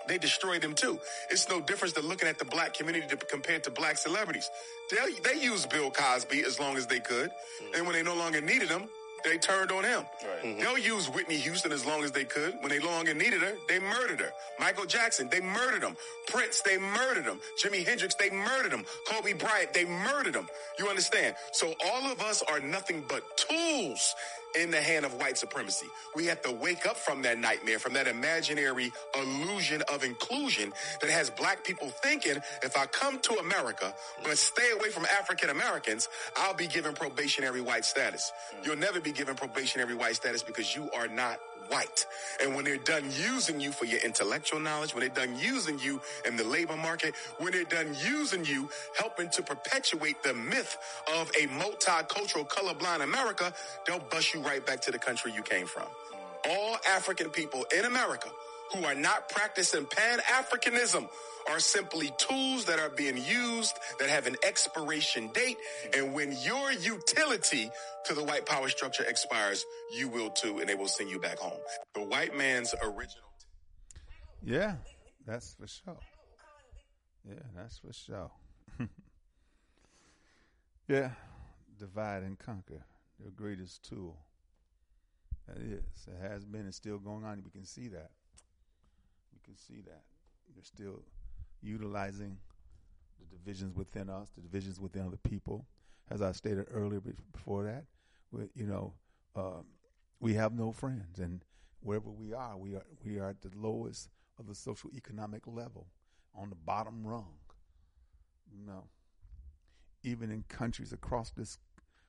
They destroy them too. It's no difference than looking at the black community to, compared to black celebrities. They they used Bill Cosby as long as they could, and when they no longer needed him, they turned on him. Mm-hmm. They'll use Whitney Houston as long as they could. When they no longer needed her, they murdered her. Michael Jackson, they murdered him. Prince, they murdered him. Jimi Hendrix, they murdered him. Kobe Bryant, they murdered him. You understand? So all of us are nothing but tools in the hand of white supremacy. We have to wake up from that nightmare, from that imaginary illusion of inclusion that has black people thinking if I come to America but stay away from African Americans, I'll be given probationary white status. You'll never be given probationary white status because you are not white. And when they're done using you for your intellectual knowledge, when they're done using you in the labor market, when they're done using you helping to perpetuate the myth of a multicultural colorblind America, they'll bust you right back to the country you came from. All African people in America who are not practicing Pan-Africanism are simply tools that are being used that have an expiration date. And when your utility to the white power structure expires, you will too, and they will send you back home. The white man's original. Yeah, that's for sure. Yeah, that's for sure. yeah, divide and conquer, the greatest tool. That is. It has been and still going on. We can see that. Can see that. They're still utilizing the divisions within us, the divisions within other people. As I stated earlier before that, we, you know, um, we have no friends, and wherever we are, we are we are at the lowest of the social economic level, on the bottom rung. Know, even in countries across this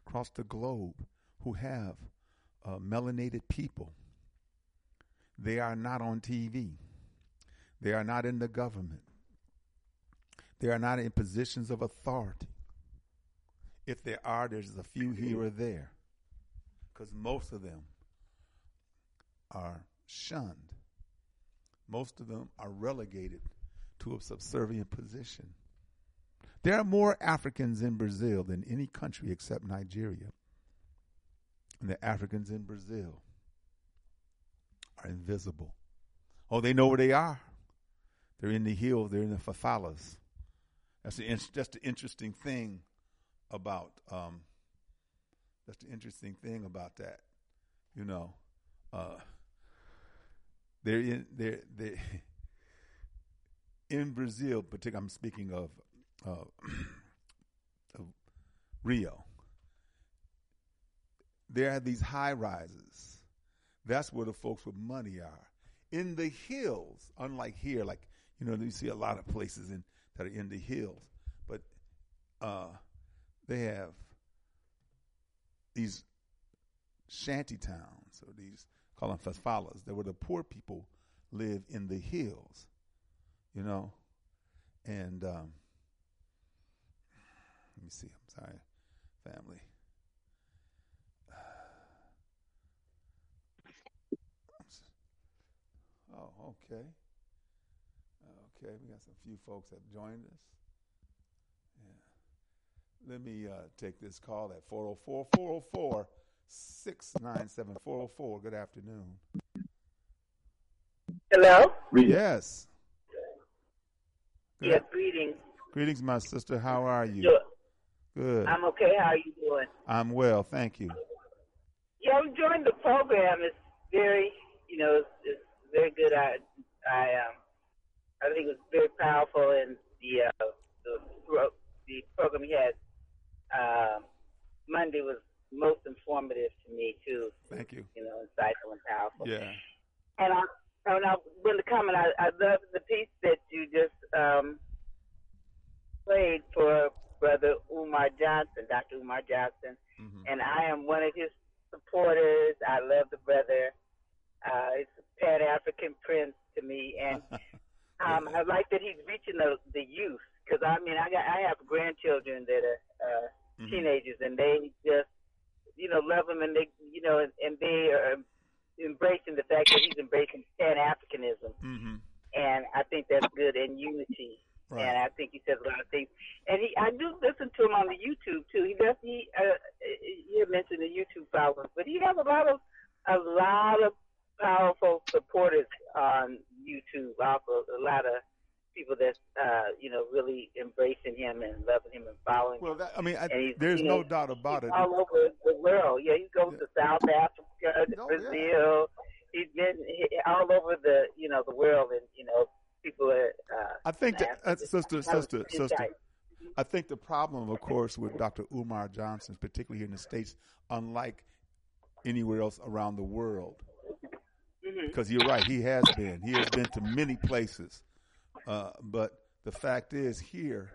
across the globe who have uh, melanated people, they are not on TV. They are not in the government. They are not in positions of authority. If there are, there's a few here or there, because most of them are shunned. Most of them are relegated to a subservient position. There are more Africans in Brazil than any country except Nigeria. And the Africans in Brazil are invisible. Oh, they know where they are. They're in the hills, they're in the favelas. That's the, that's the interesting thing about um, that's the interesting thing about that. You know, uh, they're in they're they in Brazil, particularly. I'm speaking of, uh, of Rio. There are these high rises. That's where the folks with money are. In the hills, unlike here, like you know, you see a lot of places in that are in the hills, but uh, they have these shanty towns or these call them favelas. That where the poor people live in the hills, you know, and um, let me see. I'm sorry, family. Oh, okay. Okay, we got some few folks that joined us. Let me uh, take this call at 404 404 697 404. Good afternoon. Hello? Yes. Good Yes, greetings. Greetings, my sister. How are you? Sure. Good. I'm okay. How are you doing? I'm well, thank you. Yeah, I'm enjoying the program. It's very, you know, it's, it's very good. I, I, um, I think it was very powerful, and the uh, the the program he had um Monday was most informative to me too. Thank you. You know, insightful and powerful. Yeah. And I, and I want to comment. I, I love the piece that you just um, played for Brother Umar Johnson, Dr. Umar Johnson, Mhm. and I am one of his supporters. I love the brother. Uh, he's a Pan African prince to me, and um, I like that he's reaching the the youth because I mean I got I have grandchildren that are uh, Mhm. teenagers, and they just you know love him, and they you know and, and they are embracing the fact that he's embracing Pan Africanism, Mhm. and I think that's good and unity. Right. And I think he says a lot of things. And he, I do listen to him on the YouTube too. He does. He, uh, you mentioned the YouTube followers, but he has a lot of, a lot of powerful supporters on YouTube. Also, a lot of people that, uh, you know, really embracing him and loving him and following. Well, him. that, I mean, I, there's you no doubt about it. all over the world. Yeah, he goes to South Africa, Oh, Brazil. He's been all over the, you know, the world, and you know, people are. Uh, I think that, uh, sister, sister, sister. I think the problem, of course, with Dr. Umar Johnson, particularly here in the states, unlike anywhere else around the world. Because you're right, he has been. He has been to many places, uh, but the fact is, here,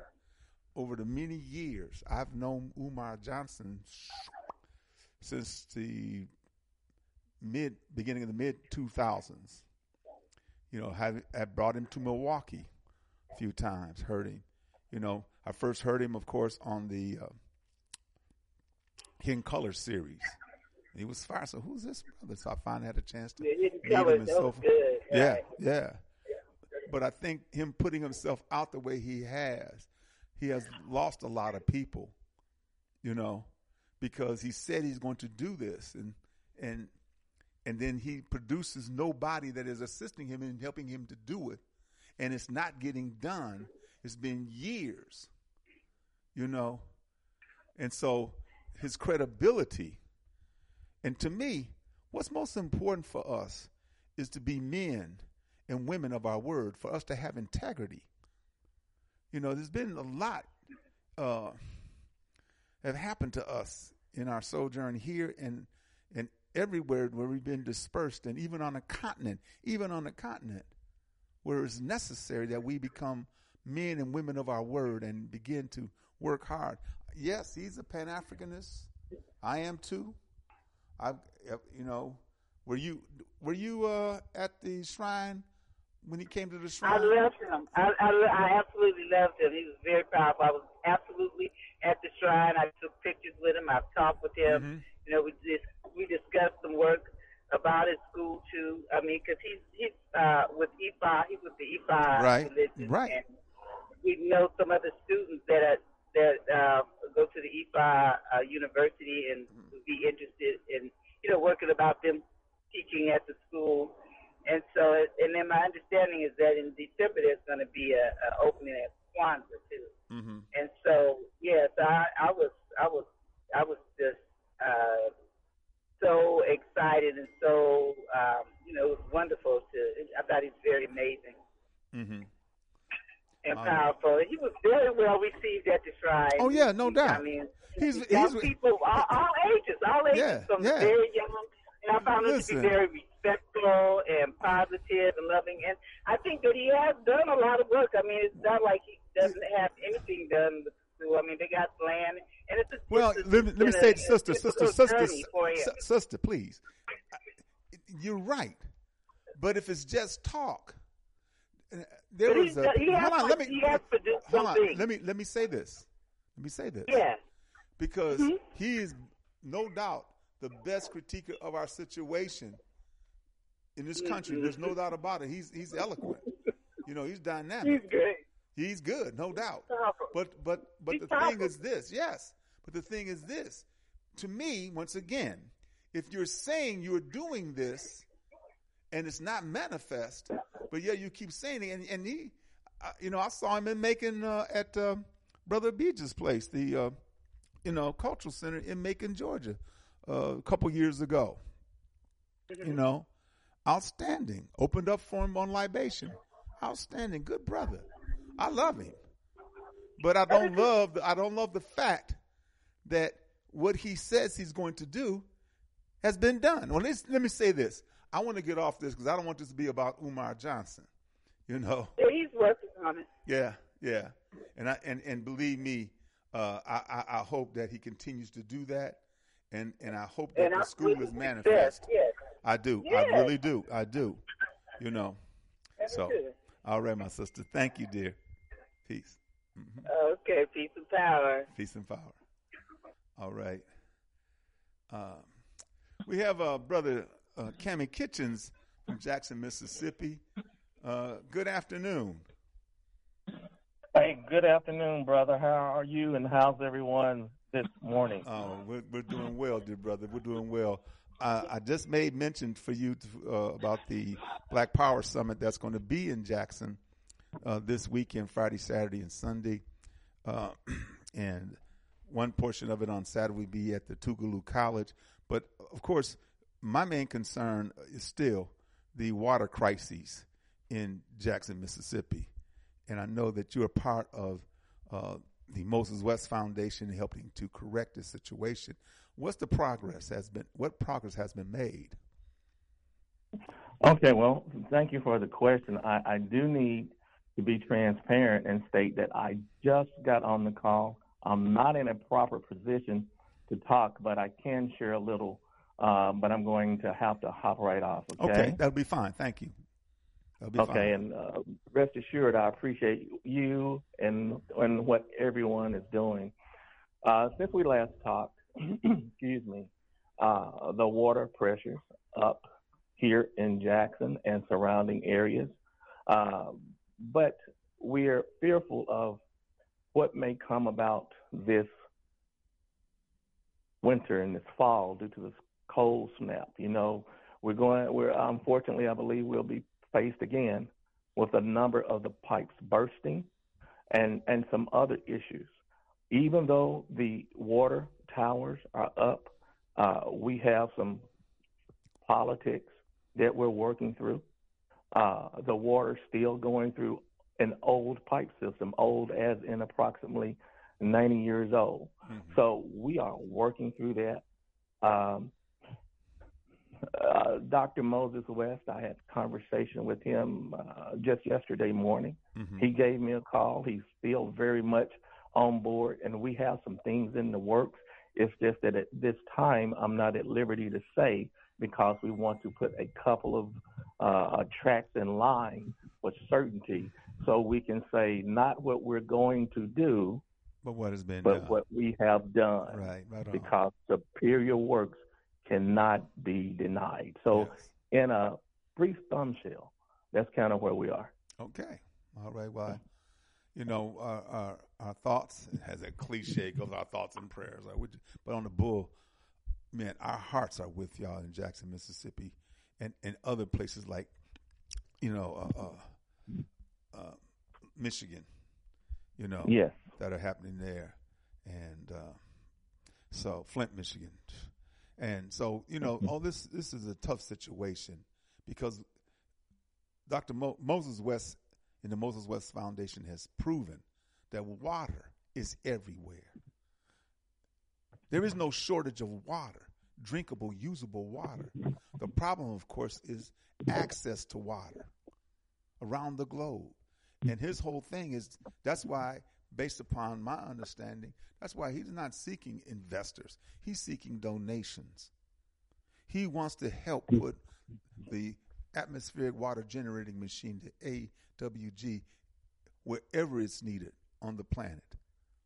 over the many years, I've known Umar Johnson since the mid beginning of the mid 2000s. You know, have I brought him to Milwaukee a few times, heard him. You know, I first heard him, of course, on the uh, Hidden Color series. He was fire. So who's this brother? So I finally had a chance to Yeah, meet him and so forth. Yeah, yeah. But I think him putting himself out the way he has, he has lost a lot of people. You know, because he said he's going to do this, and and and then he produces nobody that is assisting him and helping him to do it, and it's not getting done. It's been years, you know, and so his credibility. And to me, what's most important for us is to be men and women of our word, for us to have integrity. You know, there's been a lot uh, have happened to us in our sojourn here and and everywhere where we've been dispersed, and even on a continent, even on a continent where it's necessary that we become men and women of our word and begin to work hard. Yes, he's a Pan Africanist. I am too. I, you know, were you were you uh, at the shrine when he came to the shrine? I loved him. I, I, I absolutely loved him. He was very powerful. I was absolutely at the shrine. I took pictures with him. I've talked with him. Mhm. You know, we just we discussed some work about his school too. I mean, because he's he's uh, with Ifa. He's with the Ifa Right, religion, right. And we know some other students that are that uh, go to the Ifa uh, University and would be interested in you know working about them teaching at the school. And so, and then my understanding is that in December there's going to be a, a opening at Kwanzaa too. Mm-hmm. And so, yes, I, I was, I was, I was just uh, so excited and so, um, you know, it was wonderful to. I thought he was very amazing Mm-hmm. And Um, powerful. He was very well received at the shrine. Oh, yeah, no doubt. I mean, He's- he's- people, all, all ages, all ages, Yeah, from yeah. very young. And I found him to be very respectful and positive and loving. And I think that he has done a lot of work. I mean, it's not like he doesn't have anything done with the school. I mean, they got land, and it's a, Well, it's a, let me, let me say, a- sister, sister, sister, journey for him. s- sister, please. You're right, but if it's just talk, there But was a. he hold on, let me. he has produced hold on, let me let me say this. Let me say this. Yeah. because Mhm. he is no doubt the best critiquer of our situation in this country. There's no doubt about it. He's he's eloquent. You know, he's dynamic. He's great. He's good, no doubt. But but but He's the thing is this, yes. But the thing is this. To me, once again, if you're saying you're doing this and it's not manifest, but yeah, you keep saying it, and, and he, uh, you know, I saw him in Macon uh, at uh, Brother Beach's place, the uh, you know cultural center in Macon, Georgia, uh, a couple years ago. You know, outstanding. Opened up for him on libation. Outstanding, good brother. I love him, but I don't love. The, I don't love the fact that what he says he's going to do has been done. Well, let me say this. I want to get off this because I don't want this to be about Umar Johnson. You know. He's working on it. Yeah, yeah, and I and and believe me, uh, I, I I hope that he continues to do that, and and I hope that And the I school is manifest. yes. I do. I really do. I do. You know. So, all right, my sister. Thank you, dear. Peace. hmm Okay, peace and power. Peace and power. All right. Um, we have a brother uh, Cammy Kitchens from Jackson, Mississippi. Uh, good afternoon. Hey, good afternoon, brother. How are you, and how's everyone this morning? Oh, we're, we're doing well, dear brother. We're doing well. Uh, I just made mention for you to, uh, about the Black Power Summit that's going to be in Jackson uh, this weekend, Friday, Saturday, and Sunday. Uh, and one portion of it on Saturday will be at the Tougaloo College. But of course, my main concern is still the water crises in Jackson, Mississippi. And I know that you're part of uh, the Moses West Foundation helping to correct this situation. What's the progress has been? What progress has been made? Okay, well, thank you for the question. I, I do need to be transparent and state that I just got on the call. I'm not in a proper position to talk, but I can share a little. Uh, but I'm going to have to hop right off. Okay. Okay, that'll be fine. Thank you. That'll be Okay, fine. and uh, rest assured, I appreciate you and and what everyone is doing. Uh, since we last talked, excuse me, uh, the water pressures up here in Jackson and surrounding areas, uh, but we're fearful of what may come about this winter and this fall due to this cold snap. You know, we're going. We're unfortunately, I believe, we'll be faced again with a number of the pipes bursting, and and some other issues. Even though the water towers are up, uh, we have some politics that we're working through. Uh, the water still going through an old pipe system, old as in approximately 90 years old. So we are working through that. Um, uh, Dr. Moses West, I had a conversation with him uh, just yesterday morning. Mhm. He gave me a call. He's still very much on board, and we have some things in the works. It's just that at this time, I'm not at liberty to say because we want to put a couple of uh, tracks in line with certainty so we can say not what we're going to do, But what has been but done? what we have done Right, right on. because superior works cannot be denied. So, in a brief thumbshell, that's kind of where we are. Okay. All right. Well, you know, our, our, our thoughts, has a cliche, goes our thoughts and prayers. Like, we- but on the bull, man, our hearts are with y'all in Jackson, Mississippi, and, and other places like, you know, uh, uh, uh, Michigan, you know, Yes. that are happening there. And uh, so, Flint, Michigan. And so, you know, all this, this is a tough situation because Dr. Mo- Moses West and the Moses West Foundation has proven that water is everywhere. There is no shortage of water, drinkable, usable water. The problem, of course, is access to water around the globe. And his whole thing is that's why, based upon my understanding, that's why he's not seeking investors, he's seeking donations. He wants to help put the atmospheric water generating machine, the AWG, wherever it's needed on the planet,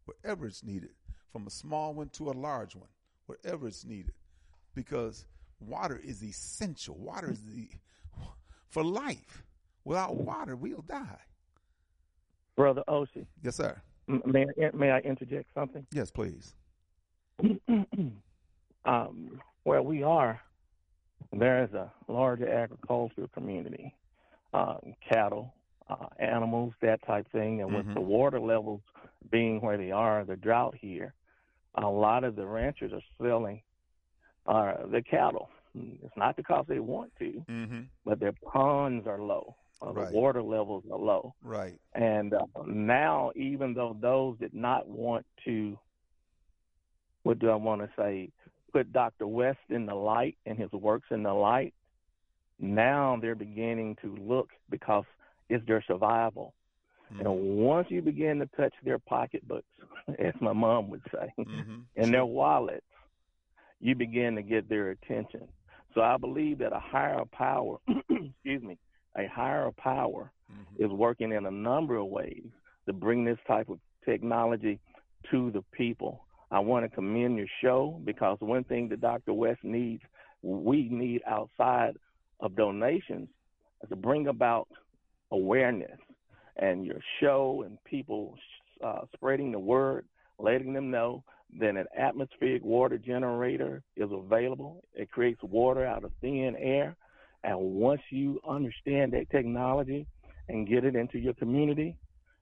wherever it's needed, from a small one to a large one, wherever it's needed, because water is essential. Water is the for life. Without water, we'll die. Brother Oshi. Yes, sir. May I, may I interject something? Yes, please. um, where we are, there is a larger agricultural community, uh, cattle, uh, animals, that type thing, and with Mhm. the water levels being where they are, the drought here, a lot of the ranchers are selling uh, the cattle. It's not because they want to, Mm-hmm. but their ponds are low. Uh, Right. The water levels are low. Right. And uh, now, even though those did not want to, what do I want to say, put Dr. West in the light and his works in the light, now they're beginning to look because it's their survival. Mm-hmm. And once you begin to touch their pocketbooks, as my mom would say, Mm-hmm. and their wallets, you begin to get their attention. So I believe that a higher power, excuse me, a higher power Mm-hmm. is working in a number of ways to bring this type of technology to the people. I want to commend your show because one thing that Dr. West needs, we need outside of donations, is to bring about awareness. And your show and people uh, spreading the word, letting them know that an atmospheric water generator is available. It creates water out of thin air. And once you understand that technology and get it into your community,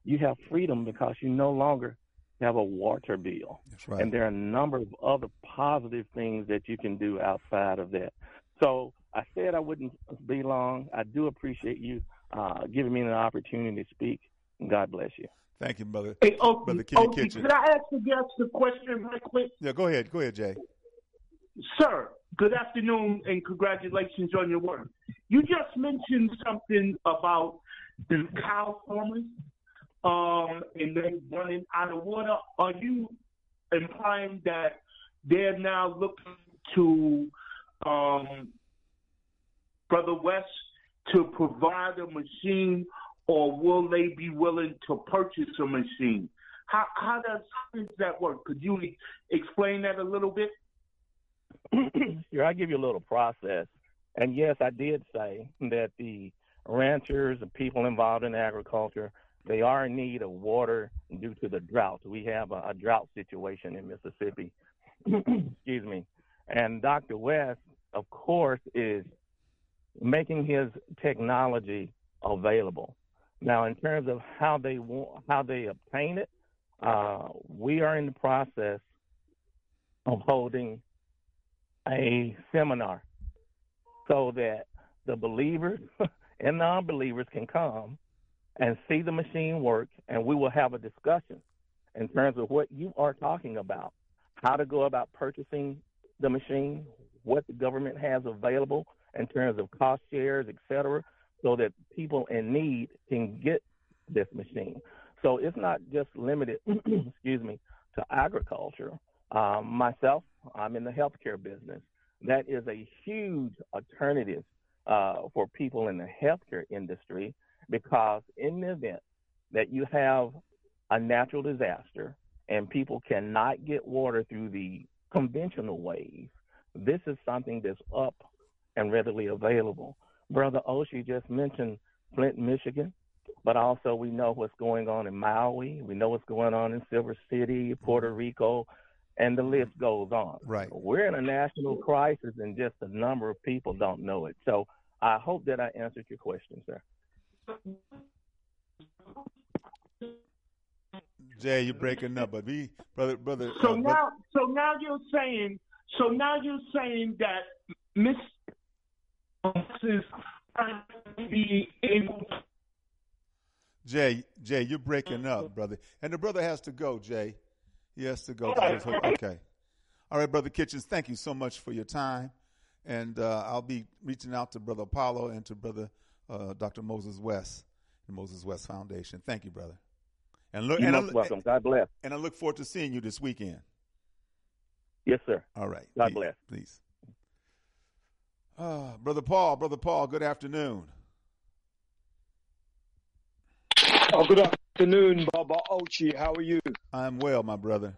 you have freedom because you no longer have a water bill. That's right. And there are a number of other positive things that you can do outside of that. So I said I wouldn't be long. I do appreciate you uh, giving me an opportunity to speak. God bless you. Thank you, brother. Hey, Oki, Brother Kenny Oki, Kitchen. could I ask the guest a question right quick? Yeah, go ahead. Go ahead, Jay. Sir, good afternoon and congratulations on your work. You just mentioned something about the cow farmers um, and they running out of water. Are you implying that they're now looking to um, Brother West to provide a machine, or will they be willing to purchase a machine? How, how does how does that work? Could you explain that a little bit? Here, I'll give you a little process. And yes, I did say that the ranchers, and people involved in agriculture, they are in need of water due to the drought. We have a, a drought situation in Mississippi. Excuse me. And Dr. West, of course, is making his technology available. Now, in terms of how they want, how they obtain it, uh, we are in the process of holding a seminar so that the believers and non-believers can come and see the machine work, and we will have a discussion in terms of what you are talking about, how to go about purchasing the machine, what the government has available in terms of cost shares, et cetera, so that people in need can get this machine. So it's not just limited, excuse me, to agriculture. Um, myself, I'm in the healthcare business. That is a huge alternative uh, for people in the healthcare industry because in the event that you have a natural disaster and people cannot get water through the conventional ways, this is something that's up and readily available. Brother Oshi just mentioned Flint, Michigan, but also we know what's going on in Maui. We know what's going on in Silver City, Puerto Rico, and the list goes on. Right. We're in a national crisis, and just a number of people don't know it. So I hope that I answered your question, sir. Jay, you're breaking up, but we, brother, brother. So uh, but- now, so now you're saying, so now you're saying that Miss is trying to be able to Jay, Jay, you're breaking up, brother. And the brother has to go, Jay. He has to go. Okay. All right, Brother Kitchens, thank you so much for your time. And uh, I'll be reaching out to Brother Apollo and to Brother uh, Dr. Moses West, the Moses West Foundation. Thank you, brother. And look, You're and, most I, welcome. God bless. and I look forward to seeing you this weekend. Yes, sir. All right. God Please- bless. Please. Uh, brother Paul, Brother Paul, good afternoon. Oh, good afternoon, Baba Ochi. How are you? I'm well, my brother.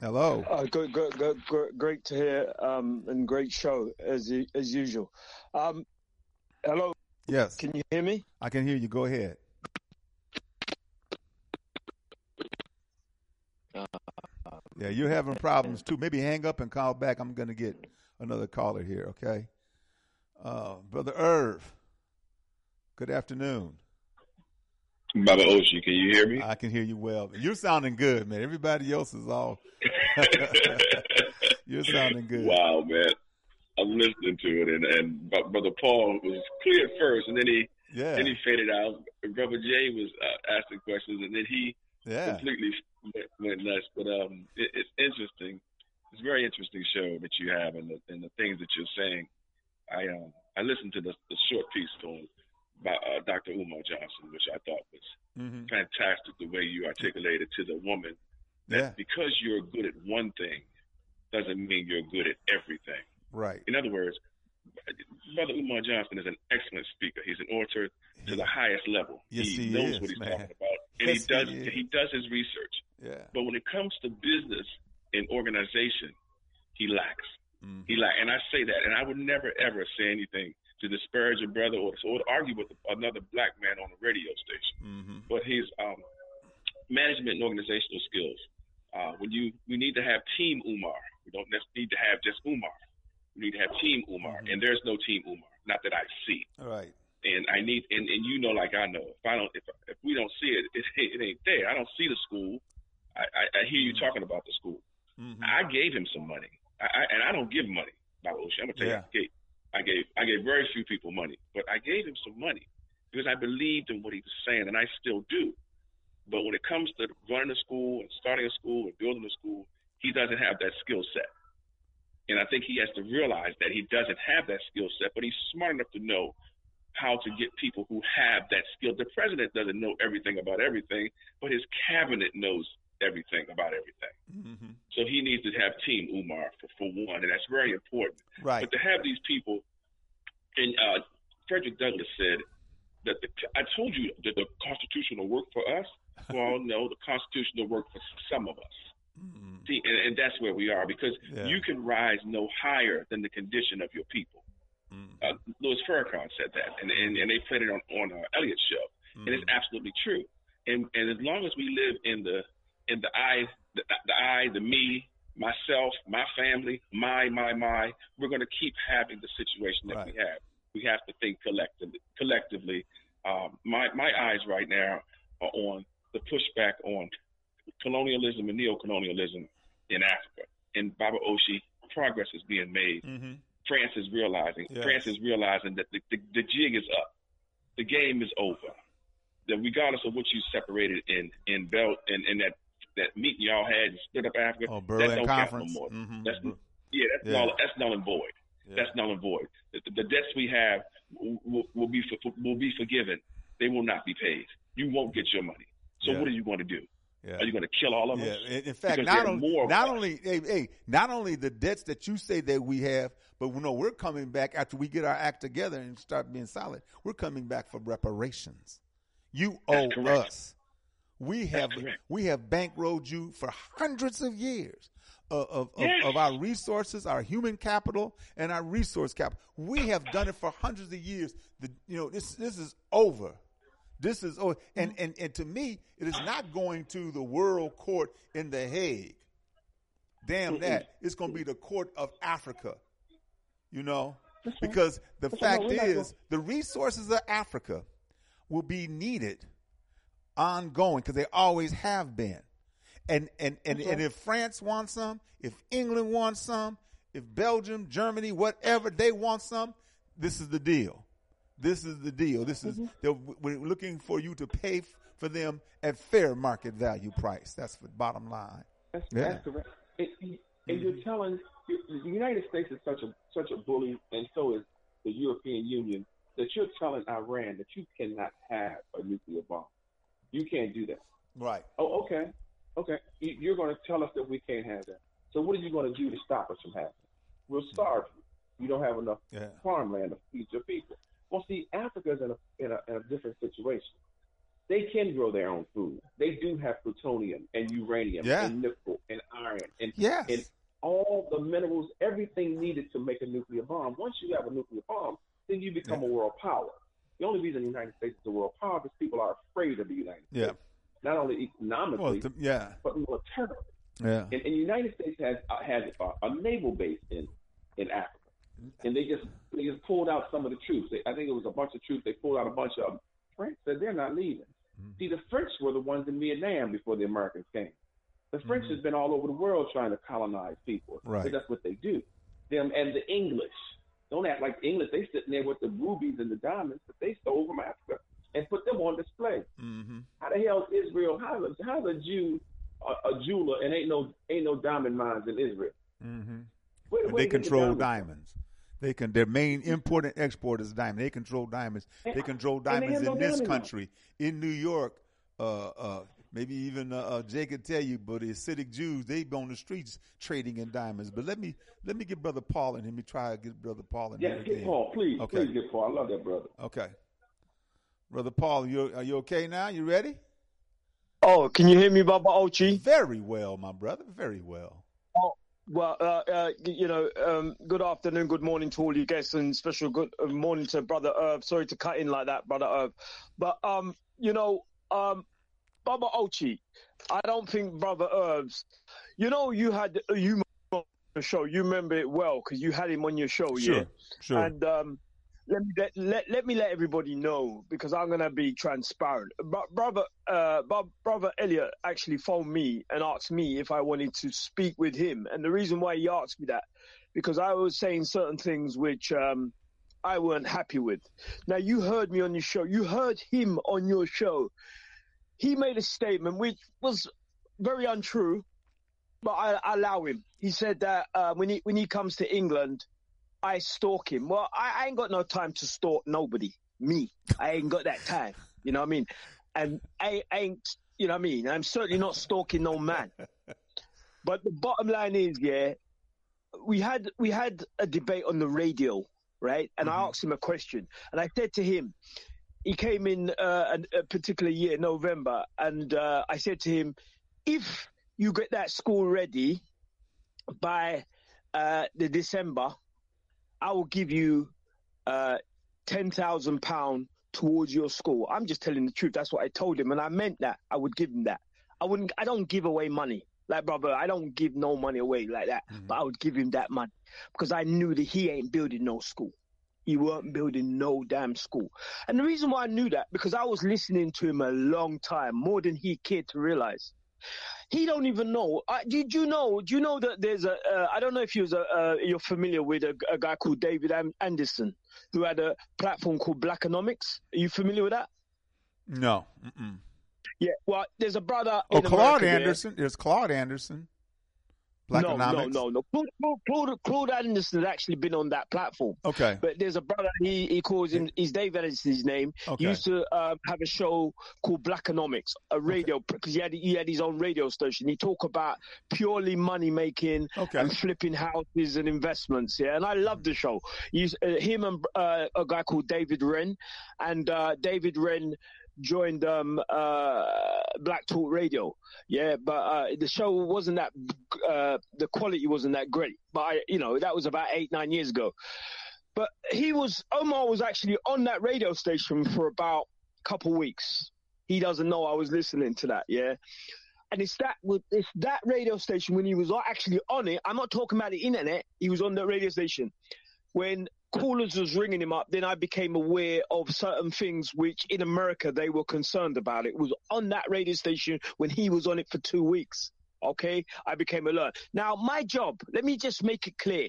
Hello. Uh, good, good, good, good, great to hear, um, and great show as as usual. Um, hello. Yes. Can you hear me? I can hear you. Go ahead. Yeah, you're having problems too. Maybe hang up and call back. I'm going to get another caller here, okay? Uh, Brother Irv, good afternoon. Baba Oshi, can you hear me? I can hear you well. You're sounding good, man. Everybody else is all. you're sounding good. Wow, man. I'm listening to it, and, and Brother Paul was clear first, and then he Yeah. then he faded out. Brother Jay was uh, asking questions, and then he Yeah. completely went, went nuts. But um, it, it's interesting. It's a very interesting show that you have, and the and the things that you're saying. I um I listened to the, the short piece from by uh, Dr. Umar Johnson, which I thought was Mhm. fantastic. The way you articulated to the woman Yeah. because you're good at one thing doesn't mean you're good at everything. Right. In other words, Brother Umar Johnson is an excellent speaker. He's an orator to the highest level. Yes, he knows is, what he's man. talking about, and Yes, he does he he does his research. Yeah. But when it comes to business and organization, he lacks. Mm-hmm. He like, and I say that, and I would never ever say anything to disparage a brother or, or to argue with another black man on a radio station Mm-hmm. but his um, management and organizational skills. Uh, when you, we need to have Team Umar. We don't need to have just Umar. We need to have Team Umar, and there's no Team Umar, not that I see. All right. And I need, and, and you know, like I know, if I don't, if, if we don't see it, it, it ain't there. I don't see the school. I, I, I hear you talking about the school. Mm-hmm. I gave him some money, I, and I don't give money. By the way, I'm gonna tell Yeah. you, I gave, I gave, I gave very few people money, but I gave him some money because I believed in what he was saying, and I still do. But when it comes to running a school and starting a school and building a school, he doesn't have that skill set. And I think he has to realize that he doesn't have that skill set, but he's smart enough to know how to get people who have that skill. The president doesn't know everything about everything, but his cabinet knows everything about everything. Mm-hmm. So he needs to have Team Umar for, for one, and that's very important. Right. But to have these people, and uh, Frederick Douglass said that the, I told you that the Constitution will work for us. Well, no, the Constitution will work for some of us. See, and, and that's where we are because Mm-hmm. Yeah. you can rise no higher than the condition of your people. Mm-hmm. Uh, Louis Farrakhan said that, and, and, and they played it on on uh, Elliot's show, and it's Mm-hmm. absolutely true. And and as long as we live in the in the I, the, the I, the me, myself, my family, my my my, we're going to keep having the situation that we have. We have to think collectively. Collectively, um, my my eyes right now are on the pushback on colonialism and neo-colonialism in Africa. And Baba Oshi, progress is being made. Mm-hmm. France is realizing. Yes. France is realizing that the, the, the jig is up. The game is over. That regardless of what you separated in in Belt in, in that that meeting y'all had and split up Africa, Oh, that Berlin don't count Conference. no more. Mhm. That's yeah, that's Yeah. null that's null and void. That's null and void. The, the debts we have will, will, be will be forgiven. They will not be paid. You won't get your money. So Yeah. what are you going to do? Yeah. Are you going to kill all of Yeah. us? In, fact, Because not only more not only hey, hey, not only the debts that you say that we have, but we know we're coming back after we get our act together and start being solid. We're coming back for reparations. You owe correct. us. We have we have bankrolled you for hundreds of years of of, of- Yes. of our resources, our human capital, and our resource capital. We have done it for hundreds of years. The, you know, this this is over. This is oh, and, and and to me, it is not going to the World Court in the Hague. Damn that! It's going to be the Court of Africa. You know, because the fact No, we're not is, the resources of Africa will be needed ongoing because they always have been. And and and, That's and if France wants some, if England wants some, if Belgium, Germany, whatever they want some, this is the deal. This is the deal. This is Mm-hmm. we're looking for you to pay f- for them at fair market value price. That's the bottom line. That's, Yeah. that's correct. And, and- and you're telling the United States is such a such a bully, and so is the European Union. That you're telling Iran that you cannot have a nuclear bomb. You can't do that. Right. Oh, okay, okay. You- You're going to tell us that we can't have that. So what are you going to do to stop us from having? We'll mm-hmm. starve you. You don't have enough Yeah. farmland to feed your people. Well, see, Africa's in a, in a in a different situation. They can grow their own food. They do have plutonium and uranium Yeah. and nickel and iron and Yes. and all the minerals, everything needed to make a nuclear bomb. Once you have a nuclear bomb, then you become a world power. The only reason the United States is a world power is people are afraid of the United States. Yeah. States. Not only economically, Well, th- yeah. but militarily. Yeah. And, and the United States has uh, has a, a naval base in in Africa, and they just they just pulled out some of the troops. They, I think it was a bunch of troops. They pulled out a bunch of them. France said they're not leaving. See, the French were the ones in Vietnam before the Americans came. The French has been all over the world trying to colonize people. Right. That's what they do. Them and the English. Don't act like England. English. They sitting there with the rubies and the diamonds that they stole from Africa and put them on display. Mm-hmm. How the hell is Israel? How's a, how's a Jew a, a jeweler and ain't no ain't no diamond mines in Israel? Mm-hmm. Where- where they get the control diamonds? diamonds. They can. Their main import and export is diamond. They control diamonds. They control and they diamonds no in this country, in New York. Uh, uh, maybe even uh, uh, Jay could tell you, but the Hasidic Jews they be on the streets trading in diamonds. But let me let me get brother Paul in here. Let me try to get brother Paul in Yes, here get again. Paul, please, Okay. please get Paul. I love that brother. Okay. Brother Paul, you are you okay now? You ready? Oh, can you hear me, Baba Ochi? Very well, my brother. Very well. Oh, well, uh, uh, you know, um, good afternoon, good morning to all you guests, and special good uh, morning to Brother Irv. Sorry to cut in like that, Brother Irv. But, um, you know, um, Baba Ochi, I don't think Brother Irv's, you know, you had you on the show, you remember it well because you had him on your show, Sure, yeah? sure. And, um, let me let, let, let me let everybody know because I'm gonna be transparent. But brother, uh, brother Elliot actually phoned me and asked me if I wanted to speak with him, and the reason why he asked me that because I was saying certain things which um, I weren't happy with. Now you heard me on your show. You heard him on your show. He made a statement which was very untrue, but I, I allow him. He said that uh, when he when he comes to England, I stalk him. Well, I, I ain't got no time to stalk nobody. Me, I ain't got that time. You know what I mean? And I ain't, you know what I mean? I'm certainly not stalking no man. But the bottom line is, yeah, we had we had a debate on the radio, right? And I asked him a question, and I said to him, he came in uh, a, particular year, November, and uh, I said to him, if you get that school ready by uh, the December, I will give you uh, ten thousand pound towards your school. I'm just telling the truth. That's what I told him, and I meant that. I would give him that. I wouldn't. I don't give away money, like brother. I don't give no money away like that. But I would give him that money because I knew that he ain't building no school. He weren't building no damn school. And the reason why I knew that because I was listening to him a long time, more than he cared to realize. He don't even know. Uh, did you know? Do you know that there's a? Uh, I don't know if you're uh, you're familiar with a, a guy called David Anderson who had a platform called Blackonomics. Are you familiar with that? No. Mm-mm. Yeah. Well, there's a brother. Oh, in Claude America there- Anderson. There's Claude Anderson. No, no, Blackonomics? no, no. Claude, Claude, Claude, Anderson has actually been on that platform. Okay. But there's a brother, he, he calls him, he's Dave Anderson's name. Okay. He used to um, have a show called Blackonomics, a radio, because he had, he had his own radio station. He talked about purely money making Okay. and flipping houses and investments. Yeah. And I love the show. He's, uh, him and uh, a guy called David Wren. And uh, David Wren joined um, uh, Black Talk Radio. Yeah, but uh, the show wasn't that, uh, the quality wasn't that great. But I, you know, that was about eight, nine years ago. But he was, Umar was actually on that radio station for about a couple weeks. He doesn't know I was listening to that. Yeah. And it's that, it's that radio station when he was actually on it. I'm not talking about the internet. He was on the radio station when callers was ringing him up, then I became aware of certain things which in America they were concerned about. It was on that radio station when he was on it for two weeks. Okay, I became alert. Now my job, let me just make it clear.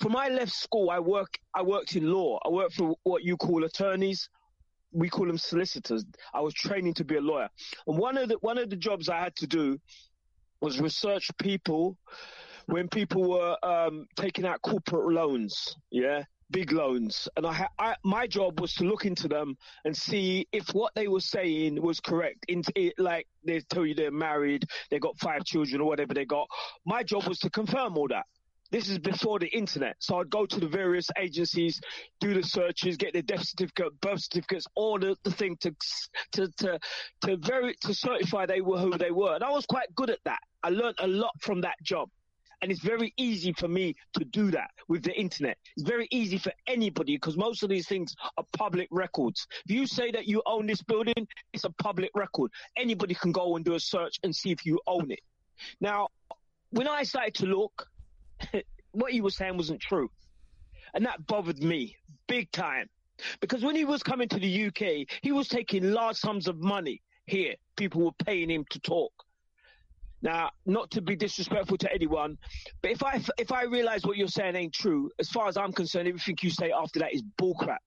From I left school, I work. I worked in law. I worked for what you call attorneys. We call them solicitors. I was training to be a lawyer, and one of the one of the jobs I had to do was research people when people were um, taking out corporate loans, yeah, big loans, and I, ha- I my job was to look into them and see if what they were saying was correct. Into it, like they tell you they're married, they got five children or whatever they got. My job was to confirm all that. This is before the internet, so I'd go to the various agencies, do the searches, get their death certificate, birth certificates, all the, the thing to to to to very to certify they were who they were, and I was quite good at that. I learned a lot from that job And it's very easy for me to do that with the internet. It's very easy for anybody because most of these things are public records. If you say that you own this building, it's a public record. Anybody can go and do a search and see if you own it. Now, when I started to look, what he was saying wasn't true. And that bothered me big time. Because when he was coming to the UK, he was taking large sums of money here. People were paying him to talk. Now, not to be disrespectful to anyone, but if I if I realize what you're saying ain't true, as far as I'm concerned, everything you say after that is bullcrap.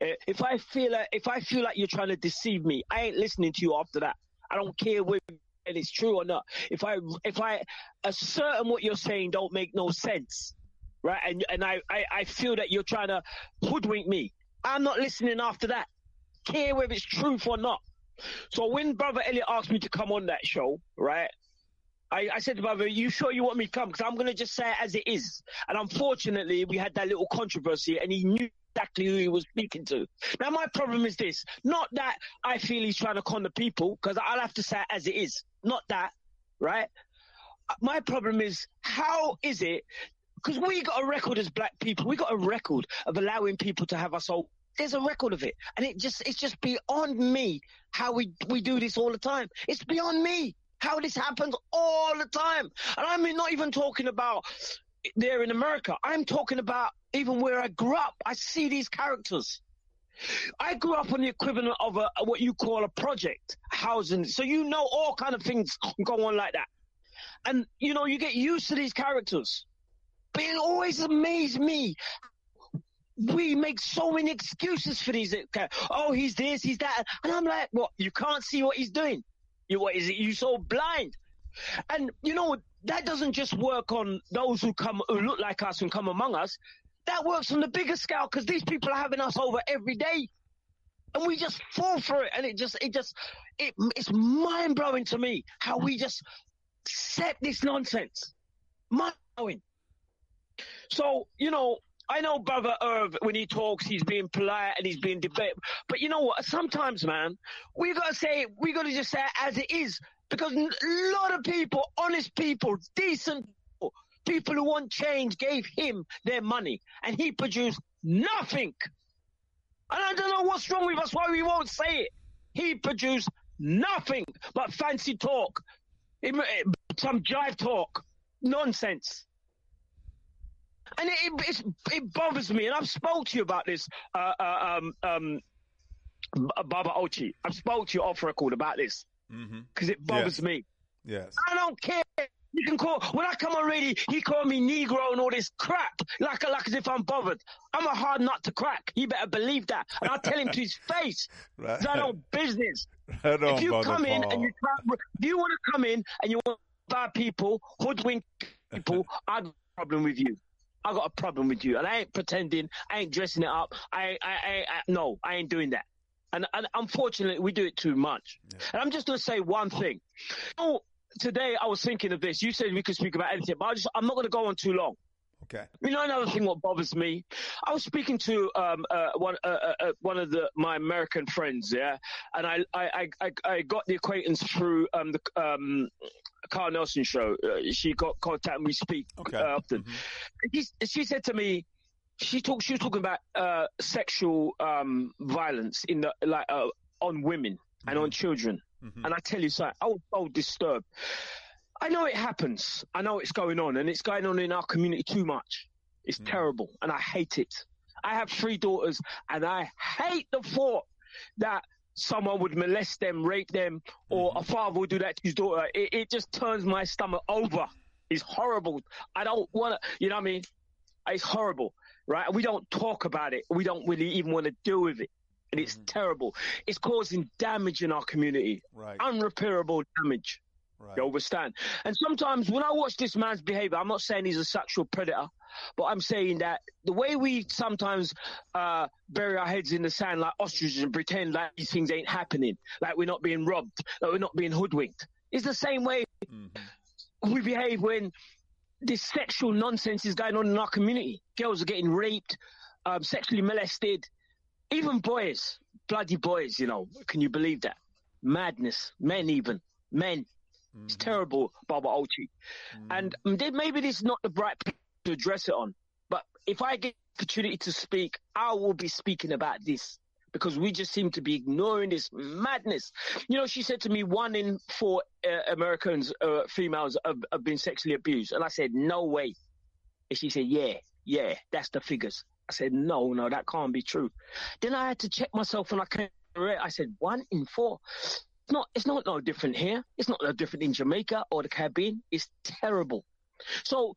Eh, If I feel like, if I feel like you're trying to deceive me, I ain't listening to you after that. I don't care whether it's true or not. If I if I ascertain what you're saying don't make no sense, right? And and I, I, I feel that you're trying to hoodwink me. I'm not listening after that. Care whether it's truth or not. So when Brother Elliot asked me to come on that show, right? I, I said to Brother, you sure you want me to come? Because I'm going to just say it as it is. And unfortunately, we had that little controversy and he knew exactly who he was speaking to. Now, my problem is this. Not that I feel he's trying to con the people, because I'll have to say it as it is. Not that, right? My problem is, how is it because we got a record as black people. We got a record of allowing people to have us all. There's a record of it, and it just it's just beyond me how we we do this all the time. It's beyond me how this happens all the time, and I'm not even talking about there in America. I'm talking about even where I grew up. I see these characters. I grew up on the equivalent of a, what you call a project housing, so you know all kind of things go on like that, and you know you get used to these characters. But it always amazed me. We make so many excuses for these. uh, Oh, he's this, he's that, and I'm like, what? You can't see what he's doing. You what is it? You so blind? And you know that doesn't just work on those who come who look like us and come among us. That works on the bigger scale because these people are having us over every day, and we just fall for it. And it just, it just, it, it's mind blowing to me how we just accept this nonsense. Mind blowing. So, you know, I know Brother Irv, when he talks, he's being polite and he's being debate. But you know what? Sometimes, man, we gotta say, we gotta just say it as it is. Because a lot of people, honest people, decent people, people who want change gave him their money and he produced nothing. And I don't know what's wrong with us, why we won't say it. He produced nothing but fancy talk, eh, some jive talk, nonsense. And it, it, it's, it bothers me, and I've spoke to you about this, uh, uh, um, um, Baba Ochi. I've spoke to you off record about this Mm-hmm. because it bothers Yes. me. Yes. I don't care. You can call when I come on radio. He called me Negro and all this crap, like like as if I'm bothered. I'm a hard nut to crack. You better believe that, and I'll tell him to his face. Right. It's not business. Right on, if you come in Paul. and you try, if you want to come in and you want buy people, hoodwink people, I got a problem with you. I got a problem with you, and I ain't pretending. I ain't dressing it up. I, I, I, I no, I ain't doing that. And, and unfortunately, we do it too much. And I'm just going to say one thing. Oh, today I was thinking of this. You said we could speak about anything, but I just, I'm not going to go on too long. Okay. You know another thing what bothers me? I was speaking to um, uh, one uh, uh, uh, one of the my American friends, yeah, and I I, I, I I got the acquaintance through um, the um, Carl Nelson show. Uh, she got contact and we speak uh, often. She, she said to me, she talked she was talking about uh, sexual um, violence in the like uh, on women and on children, and I tell you something, I was so disturbed. I know it happens. I know it's going on, and it's going on in our community too much. It's terrible, and I hate it. I have three daughters, and I hate the thought that someone would molest them, rape them, or mm-hmm. a father would do that to his daughter. It, it just turns my stomach over. It's horrible. I don't want to, you know what I mean? It's horrible, right? We don't talk about it. We don't really even want to deal with it. And it's mm-hmm. terrible. It's causing damage in our community. Right. Unrepairable damage. Right. You understand? And sometimes when I watch this man's behavior, I'm not saying he's a sexual predator, but I'm saying that the way we sometimes uh, bury our heads in the sand like ostriches and pretend like these things ain't happening, like we're not being robbed, like we're not being hoodwinked, is the same way we behave when this sexual nonsense is going on in our community. Girls are getting raped, um, sexually molested, even boys, bloody boys, you know. Can you believe that? Madness. Men, even. Men. It's terrible, Baba Ochi. And um, then maybe this is not the right place to address it on. But if I get the opportunity to speak, I will be speaking about this because we just seem to be ignoring this madness. You know, she said to me, one in four uh, Americans, uh, females, have, have been sexually abused. And I said, no way. And she said, yeah, yeah, that's the figures. I said, no, no, that can't be true. Then I had to check myself and I came, I said, one in four. It's not, it's not no different here. It's not no different in Jamaica or the Caribbean. It's terrible. So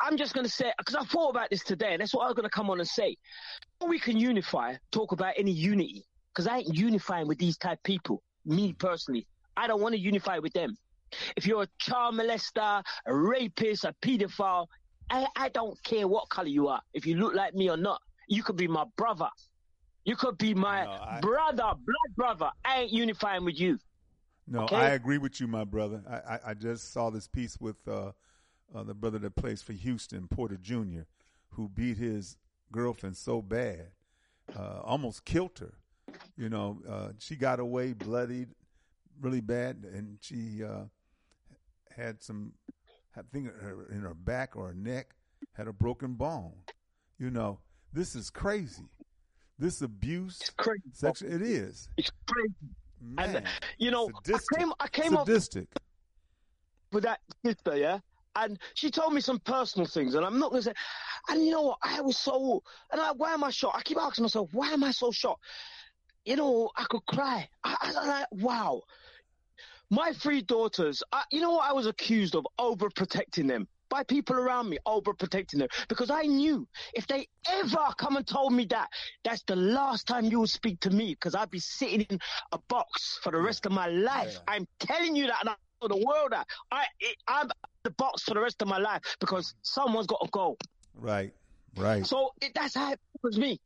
I'm just going to say, because I thought about this today, and that's what I was going to come on and say. We can unify, talk about any unity, because I ain't unifying with these type people. Me personally, I don't want to unify with them. If you're a child molester, a rapist, a pedophile, I, I don't care what color you are. If you look like me or not, you could be my brother. You could be my brother, blood brother. I ain't unifying with you. No, Okay? I agree with you, my brother. I, I, I just saw this piece with uh, uh, the brother that plays for Houston, Porter Jr., who beat his girlfriend so bad, uh, almost killed her. You know, uh, she got away bloodied really bad, and she uh, had some, I think her, in her back or her neck, had a broken bone. You know, this is crazy. This abuse, it's crazy. Section, it is. It's crazy. Man, and you know, sadistic. I came, I came up with that sister, yeah. And she told me some personal things, and I'm not gonna say. And you know what? I was so. And I, why am I shocked? I keep asking myself, why am I so shocked? You know, I could cry. I, I, I like, wow. My three daughters. I, you know what? I was accused of overprotecting them by people around me, overprotecting them because I knew if they ever come and told me that, that's the last time you will speak to me because I'd be sitting in a box for the rest of my life. I'm telling you that, and I tell the world that I, it, I'm the box for the rest of my life because someone's got to go. Right, right. So it, that's how it was me.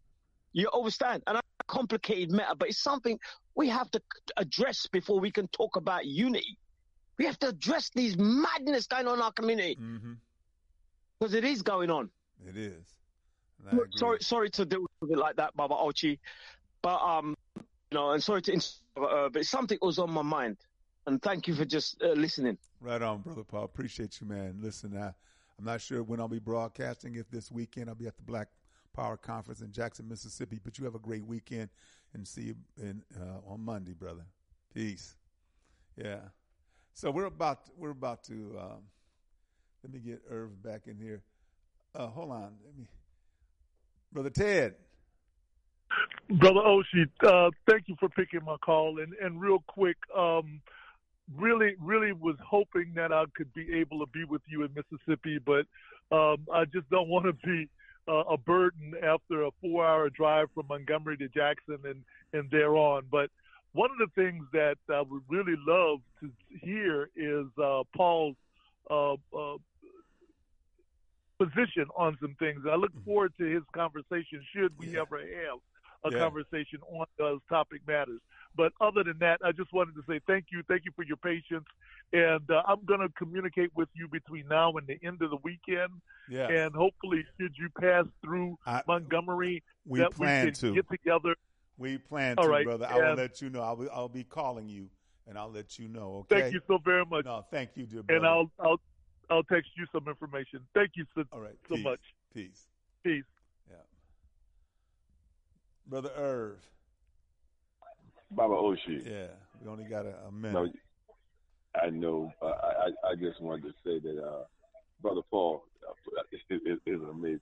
You understand? And I a complicated matter, but it's something we have to address before we can talk about unity. We have to address these madness going on in our community because it is going on. It is. Look, sorry, sorry to deal with it like that, Baba Ochi, but um, you know, and sorry to, ins- uh, but something was on my mind, and thank you for just uh, listening. Right on, brother Paul. Appreciate you, man. Listen, I, I'm not sure when I'll be broadcasting. If this weekend I'll be at the Black Power Conference in Jackson, Mississippi. But you have a great weekend, and see you in, uh, on Monday, brother. Peace. Yeah. So we're about we're about to um, let me get Irv back in here. Uh, hold on, let me, brother Ted. Brother Oshi, uh, thank you for picking my call. And, and real quick, um, really, really was hoping that I could be able to be with you in Mississippi, but um, I just don't want to be uh, a burden after a four hour drive from Montgomery to Jackson and, and thereon. But one of the things that I would really love to hear is uh, Paul's uh, uh, position on some things. I look forward to his conversation, should we ever have a Yeah. conversation on those topic matters. But other than that, I just wanted to say thank you. Thank you for your patience. And uh, I'm going to communicate with you between now and the end of the weekend. Yes. And hopefully, should you pass through Montgomery, we that plan we can to. get together. We plan All to, right, brother. I will let you know. I'll be, I'll be calling you, and I'll let you know. Okay. Thank you so very much. No, thank you, dear brother. And. I'll I'll I'll text you some information. Thank you so, All right, so peace. much. Peace. Peace. Yeah. Brother Irv. Baba Oshi. Yeah, we only got a, a minute. No, I know. Uh, I I just wanted to say that uh, Brother Paul uh, is, is, is amazing.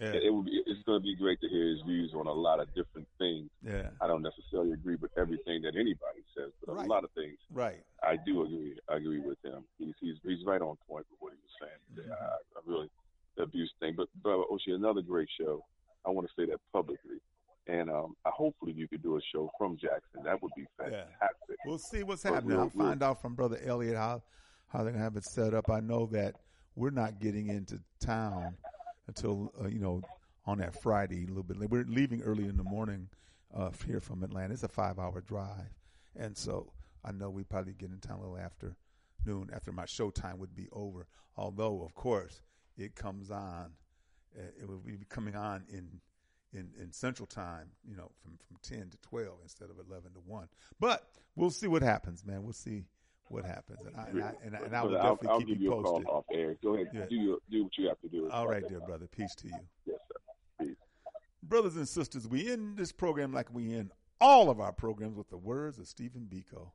Yeah. It, it would be. It's going to be great to hear his views on a lot of different things. Yeah. I don't necessarily agree with everything that anybody says, but Right. a lot of things Right. I do agree. I agree with him. He's he's he's right on point with what he was saying. Mm-hmm. I, I really the abuse thing. But Brother Oshi, another great show. I want to say that publicly. And um, I, hopefully you could do a show from Jackson. That would be fantastic. Yeah. We'll see what's But happening. we'll- I'll find out from Brother Elliot how how they're gonna have it set up. I know that we're not getting into town until uh, you know on that Friday a little bit. late. We're leaving early in the morning uh, here from Atlanta. It's a five hour drive, and so I know we probably get in town a little after noon after my show time would be over. Although of course it comes on, uh, it will be coming on in in, in Central Time, you know, from, from 10 to 12 instead of 11 to 1. But we'll see what happens, man. We'll see what happens, and I and I, and I, and I will I'll, definitely I'll keep you you a call posted. off air. Go ahead, Yeah. do your, do what you have to do. All right, dear brother. Peace to you. Yes, sir. Peace. Brothers and sisters, we end this program like we end all of our programs with the words of Stephen Biko.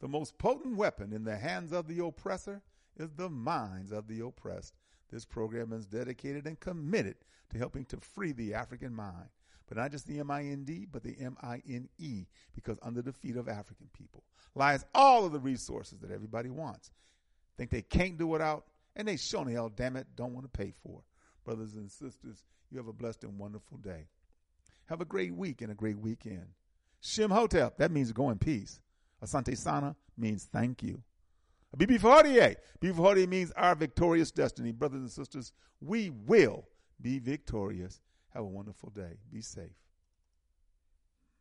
The most potent weapon in the hands of the oppressor is the minds of the oppressed. This program is dedicated and committed to helping to free the African mind, but not just the M I N D, but the M I N E, because under the feet of African people lies all of the resources that everybody wants. Think they can't do without, and they sure the hell, damn it, don't want to pay for. Brothers and sisters, you have a blessed and wonderful day. Have a great week and a great weekend. Shem Hotep, that means go in peace. Asante Sana means thank you. BB Fortier, BB Fortier means our victorious destiny. Brothers and sisters, we will be victorious. Have a wonderful day. Be safe.